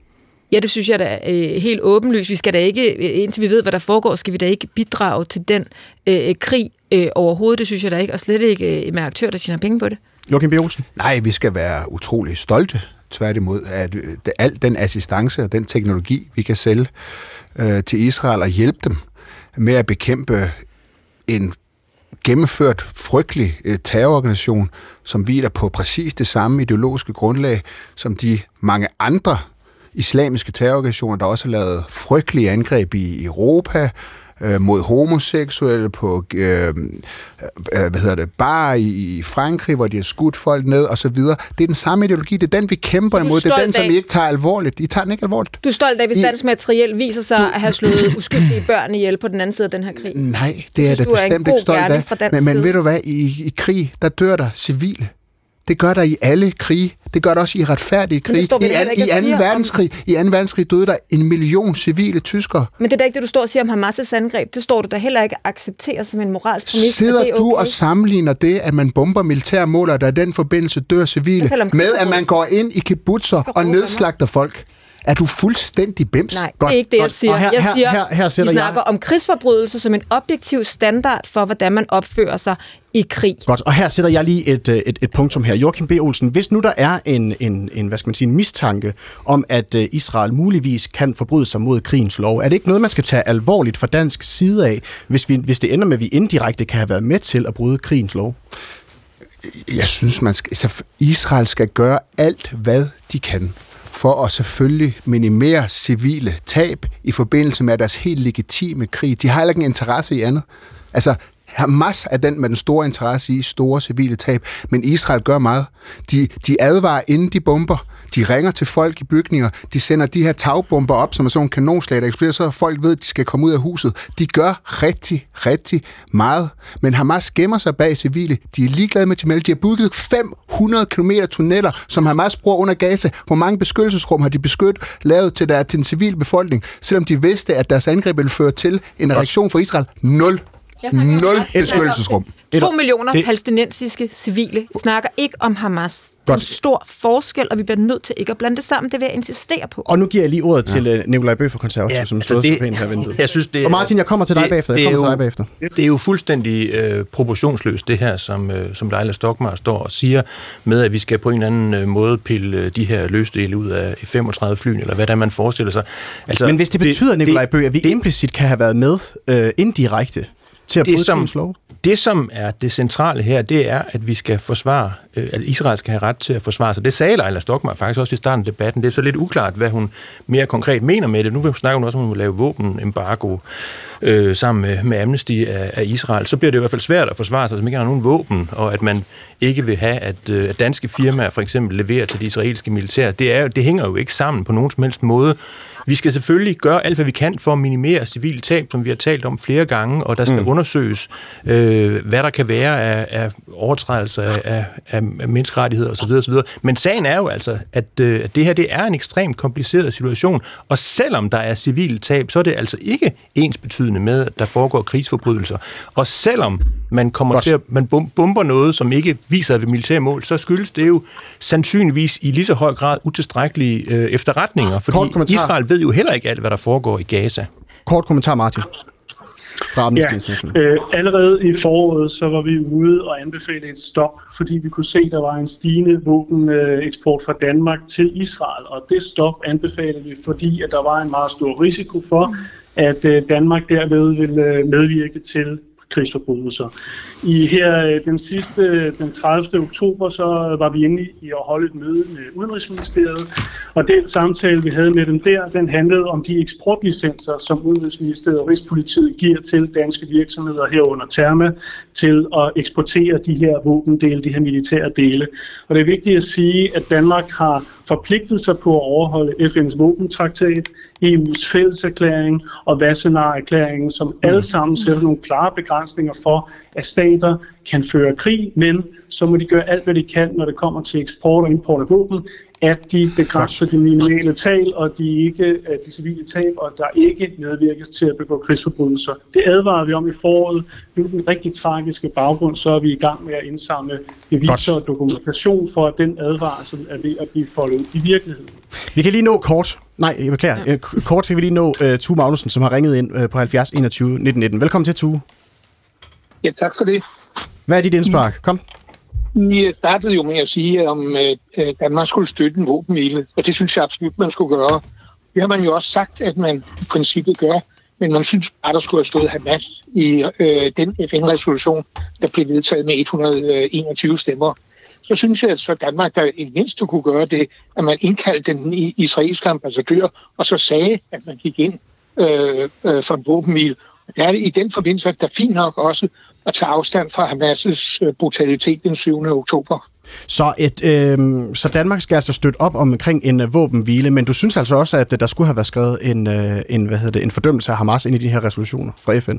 Ja, det synes jeg da er øh, helt åbenlyst. Vi skal da ikke, øh, indtil vi ved, hvad der foregår, skal vi da ikke bidrage til den øh, krig øh, overhovedet. Det synes jeg da ikke, og slet ikke øh, med aktører, der tjener penge på det. Joachim B. Olsen? Nej, vi skal være utrolig stolte, tværtimod, at øh, det- al den assistance og den teknologi, vi kan sælge øh, til Israel og hjælpe dem med at bekæmpe en gennemført frygtelig øh, terrororganisation, som hviler på præcis det samme ideologiske grundlag, som de mange andre islamiske terrororganisationer, der også har lavet frygtelige angreb i Europa, øh, mod homoseksuelle på øh, øh, hvad hedder det, bare i, i Frankrig, hvor de har skudt folk ned og så videre. Det er den samme ideologi, det er den, vi kæmper er imod, det er den, som I ikke tager alvorligt. I tager den ikke alvorligt. Du er stolt af, hvis I- dansk materiel viser sig at have slået uskyldige børn ihjel på den anden side af den her krig. Nej, det er jeg da bestemt ikke stolt af. Men, men ved du hvad, i, i krig, der dør der civile. Det gør der i alle krige. Det gør der også i retfærdige krige. I, an, i, anden siger om- verdenskrig, I 2. verdenskrig døde der en million civile tyskere. Men det er da ikke det, du står og siger om Hamas' angreb. Det står du da heller ikke accepterer som en moralsk præmis. Sidder det er du okay. og sammenligner det, at man bomber militære mål, og der i den forbindelse dør civile, med at man går ind i kibbutzer og nedslagter folk? Er du fuldstændig bims? Nej, Godt, det er ikke det, jeg siger. Og her- jeg her- siger, her- her sætter vi jeg- snakker om krigsforbrydelser som en objektiv standard for, hvordan man opfører sig i krig. Godt, og her sætter jeg lige et, øh, et, et punktum her. Joachim B. Olsen, hvis nu der er en, en, en, hvad skal man sige, en mistanke om, at øh, Israel muligvis kan forbryde sig mod krigens lov, er det ikke noget, man skal tage alvorligt fra dansk side af, hvis, vi, hvis det ender med, at vi indirekte kan have været med til at bryde krigens lov? Jeg synes, man skal, så Israel skal gøre alt, hvad de kan for at selvfølgelig minimere civile tab i forbindelse med deres helt legitime krig. De har heller ikke en interesse i andet. Altså, Hamas er den med den store interesse i store civile tab, men Israel gør meget. De, de advarer, inden de bomber. De ringer til folk i bygninger. De sender de her tagbomber op, som er sådan nogle kanonslag, der eksploderer, så folk ved, at de skal komme ud af huset. De gør rigtig, rigtig meget. Men Hamas gemmer sig bag civile. De er ligeglade med Jamal. De har bygget 500 km tunneller, som Hamas bruger under Gaza. Hvor mange beskyttelsesrum har de beskyttet, lavet til, der, til den civile befolkning, selvom de vidste, at deres angreb ville føre til en reaktion fra Israel? Nul. Nul beskyttelsesrum. To millioner Det- palæstinensiske civile. Vi snakker ikke om Hamas. Det er en Godt. stor forskel, og vi bliver nødt til ikke at blande det sammen. Det vil jeg insistere på. Og nu giver jeg lige ordet til øh, Nikolaj Bøh fra Konservativ, ja, Ja, som altså stod det- her ventet. Jeg synes, det Og Martin, jeg kommer til dig det- bagefter. Jeg det er kommer til jo- dig bagefter. Det er jo fuldstændig øh, proportionsløst, det her, som, øh, som Leila Stockmar står og siger, med at vi skal på en eller anden øh, måde pille øh, de her løsdele ud af F-35-flyen, eller hvad der man forestiller sig. Altså, Men hvis det betyder, Nikolaj Bøh, at vi det, implicit kan have været med øh, indirekte til at bryde som- lov? Det, som er det centrale her, det er, at vi skal forsvare, øh, at Israel skal have ret til at forsvare sig. Det sagde Leila Stockmar faktisk også i starten af debatten. Det er så lidt uklart, hvad hun mere konkret mener med det. Nu snakker hun også om, at hun vil lave våbenembargo øh, sammen med, med Amnesty af, af Israel. Så bliver det i hvert fald svært at forsvare sig, hvis man ikke har nogen våben, og at man ikke vil have, at, øh, at danske firmaer for eksempel leverer til det israelske militær. Det, er, det hænger jo ikke sammen på nogen som helst måde. Vi skal selvfølgelig gøre alt, hvad vi kan for at minimere civile tab, som vi har talt om flere gange, og der skal mm. undersøges, øh, hvad der kan være af, af overtrædelser af, af, af menneskerettigheder osv. osv. Men sagen er jo altså, at, øh, at det her det er en ekstremt kompliceret situation, og selvom der er civile tab, så er det altså ikke ens betydende med, at der foregår krigsforbrydelser. Og selvom man kommer Godt. til at man bom- bomber noget, som ikke viser ved militære mål, så skyldes det jo sandsynligvis i lige så høj grad utilstrækkelige øh, efterretninger, fordi. Israel ved jo heller ikke alt, hvad der foregår i Gaza. Kort kommentar, Martin. Fra Ja, øh, allerede i foråret så var vi ude og anbefale et stop, fordi vi kunne se, at der var en stigende våbeneksport fra Danmark til Israel. Og det stop anbefalede vi, fordi at der var en meget stor risiko for, at øh, Danmark derved ville øh, medvirke til krigsforbrydelser. I her øh, den sidste, øh, den 30. oktober, så øh, var vi inde i at holde et møde med Udenrigsministeriet, og den samtale, vi havde med dem der, den handlede om de eksportlicenser, som Udenrigsministeriet og Rigspolitiet giver til danske virksomheder herunder Therma, til at eksportere de her våbendele, de her militære dele. Og det er vigtigt at sige, at Danmark har forpligtet sig på at overholde FN's våbentraktat, EU's fælleserklæring og Wassenaar-erklæringen, som alle sammen sætter nogle klare begrænsninger for, at stater kan føre krig, men så må de gøre alt, hvad de kan, når det kommer til eksport og import af våben, at de begrænser de minimale tab, og de, ikke, de civile tab, og der ikke medvirkes til at begå krigsforbrydelser. Det advarede vi om i foråret. Nu er den rigtig tragiske baggrund, så er vi i gang med at indsamle beviser og dokumentation for, at den advarsel er ved at blive foldet i virkeligheden. Vi kan lige nå kort, nej, jeg beklager, ja. kort skal vi lige nå uh, Tue Magnussen, som har ringet ind uh, på 70 21 19 19. Velkommen til, Tue. Ja, tak for det. Hvad er dit indspark? Kom. I startede jo med at sige, om øh, Danmark skulle støtte en våbenhvile, og det synes jeg absolut, man skulle gøre. Det har man jo også sagt, at man i princippet gør, men man synes bare, der skulle have stået Hamas i øh, den FN-resolution, der blev vedtaget med 121 stemmer. Så synes jeg, at så Danmark, der i mindste kunne gøre det, at man indkaldte den israelske ambassadør, og så sagde, at man gik ind øh, øh, for en våbenhvile. Er i den forbindelse, der fint nok også at tage afstand fra Hamas' øh, brutalitet den 7. oktober. Så, et, øh, så Danmark skal altså støtte op omkring en uh, våbenhvile, men du synes altså også, at der skulle have været skrevet en, uh, en, hvad hedder det, en fordømmelse af Hamas ind i de her resolutioner fra FN?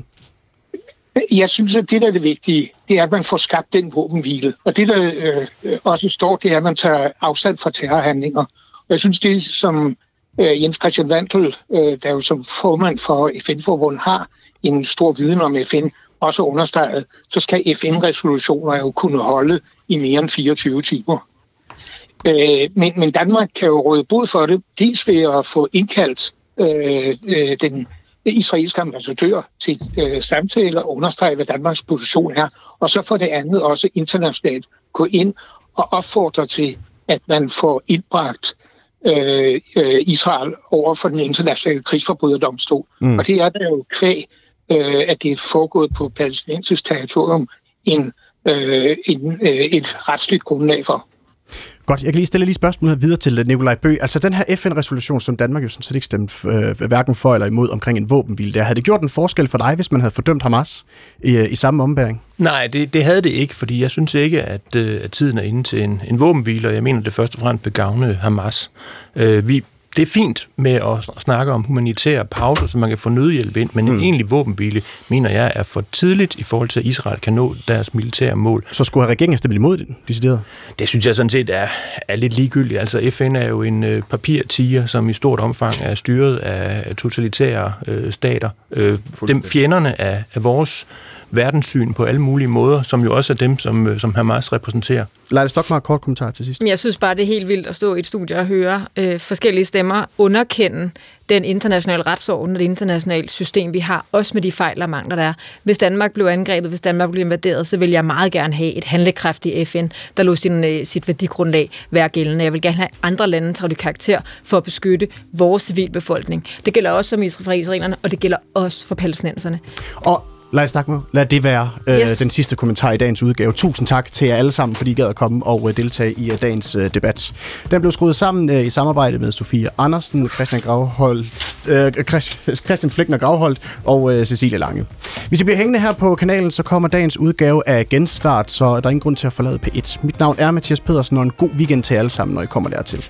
Jeg synes, at det, der er det vigtige, det er, at man får skabt den våbenhvile. Og det, der øh, også står, det er, at man tager afstand fra terrorhandlinger. Og jeg synes, det som øh, Jens Christian Vandel, øh, der jo som formand for FN-forbundet har en stor viden om FN, også understreget, så skal FN-resolutioner jo kunne holde i mere end 24 timer. Øh, men, men Danmark kan jo råde bod for det, dels ved at få indkaldt øh, øh, den israelske ambassadør til øh, samtale og understrege, hvad Danmarks position er, og så for det andet også internationalt gå ind og opfordre til, at man får indbragt øh, øh, Israel over for den internationale krigsforbryderdomstol. Mm. Og det er der jo kvæg øh, at det er foregået på palæstinensisk territorium en, øh, en, øh, et retsligt grundlag for. Godt, jeg kan lige stille lige spørgsmål videre til Nikolaj Bø. Altså den her FN-resolution, som Danmark jo sådan set ikke stemte øh, hverken for eller imod omkring en våbenhvile, der havde det gjort en forskel for dig, hvis man havde fordømt Hamas i, øh, i samme ombæring? Nej, det, det havde det ikke, fordi jeg synes ikke, at, øh, at tiden er inde til en, en våbenhvile, og jeg mener, det først og fremmest begagne Hamas. Øh, vi, det er fint med at snakke om humanitære pauser, så man kan få nødhjælp ind, men mm. en egentlig våbenhvile, mener jeg, er for tidligt i forhold til, at Israel kan nå deres militære mål. Så skulle have regeringen stemt imod det, decideret? Det synes jeg sådan set er, er lidt ligegyldigt. Altså FN er jo en øh, papirtiger, som i stort omfang er styret af totalitære øh, stater. Øh, dem fjenderne af, af vores verdenssyn på alle mulige måder, som jo også er dem, som, øh, som Hamas repræsenterer. Leila Stokmark, kort kommentar til sidst. Jeg synes bare, det er helt vildt at stå i et studie og høre øh, forskellige stemmer underkende den internationale retsorden og det internationale system, vi har, også med de fejl og mangler, der er. Hvis Danmark blev angrebet, hvis Danmark blev invaderet, så vil jeg meget gerne have et handlekraftigt FN, der lå sin, øh, sit værdigrundlag være gældende. Jeg vil gerne have andre lande tage karakter for at beskytte vores civilbefolkning. Det gælder også som for israelerne, og det gælder også for palæstinenserne. Og Lad os med. Lad det være øh, yes. den sidste kommentar i dagens udgave. Tusind tak til jer alle sammen, fordi I gad at komme og øh, deltage i øh, dagens øh, debat. Den blev skruet sammen øh, i samarbejde med Sofie Andersen, Christian Gravholdt, øh, Christian Flækner Gravholdt og øh, Cecilie Lange. Hvis I bliver hængende her på kanalen, så kommer dagens udgave af Genstart, så der er ingen grund til at forlade P1. Mit navn er Mathias Pedersen, og en god weekend til alle sammen, når I kommer dertil.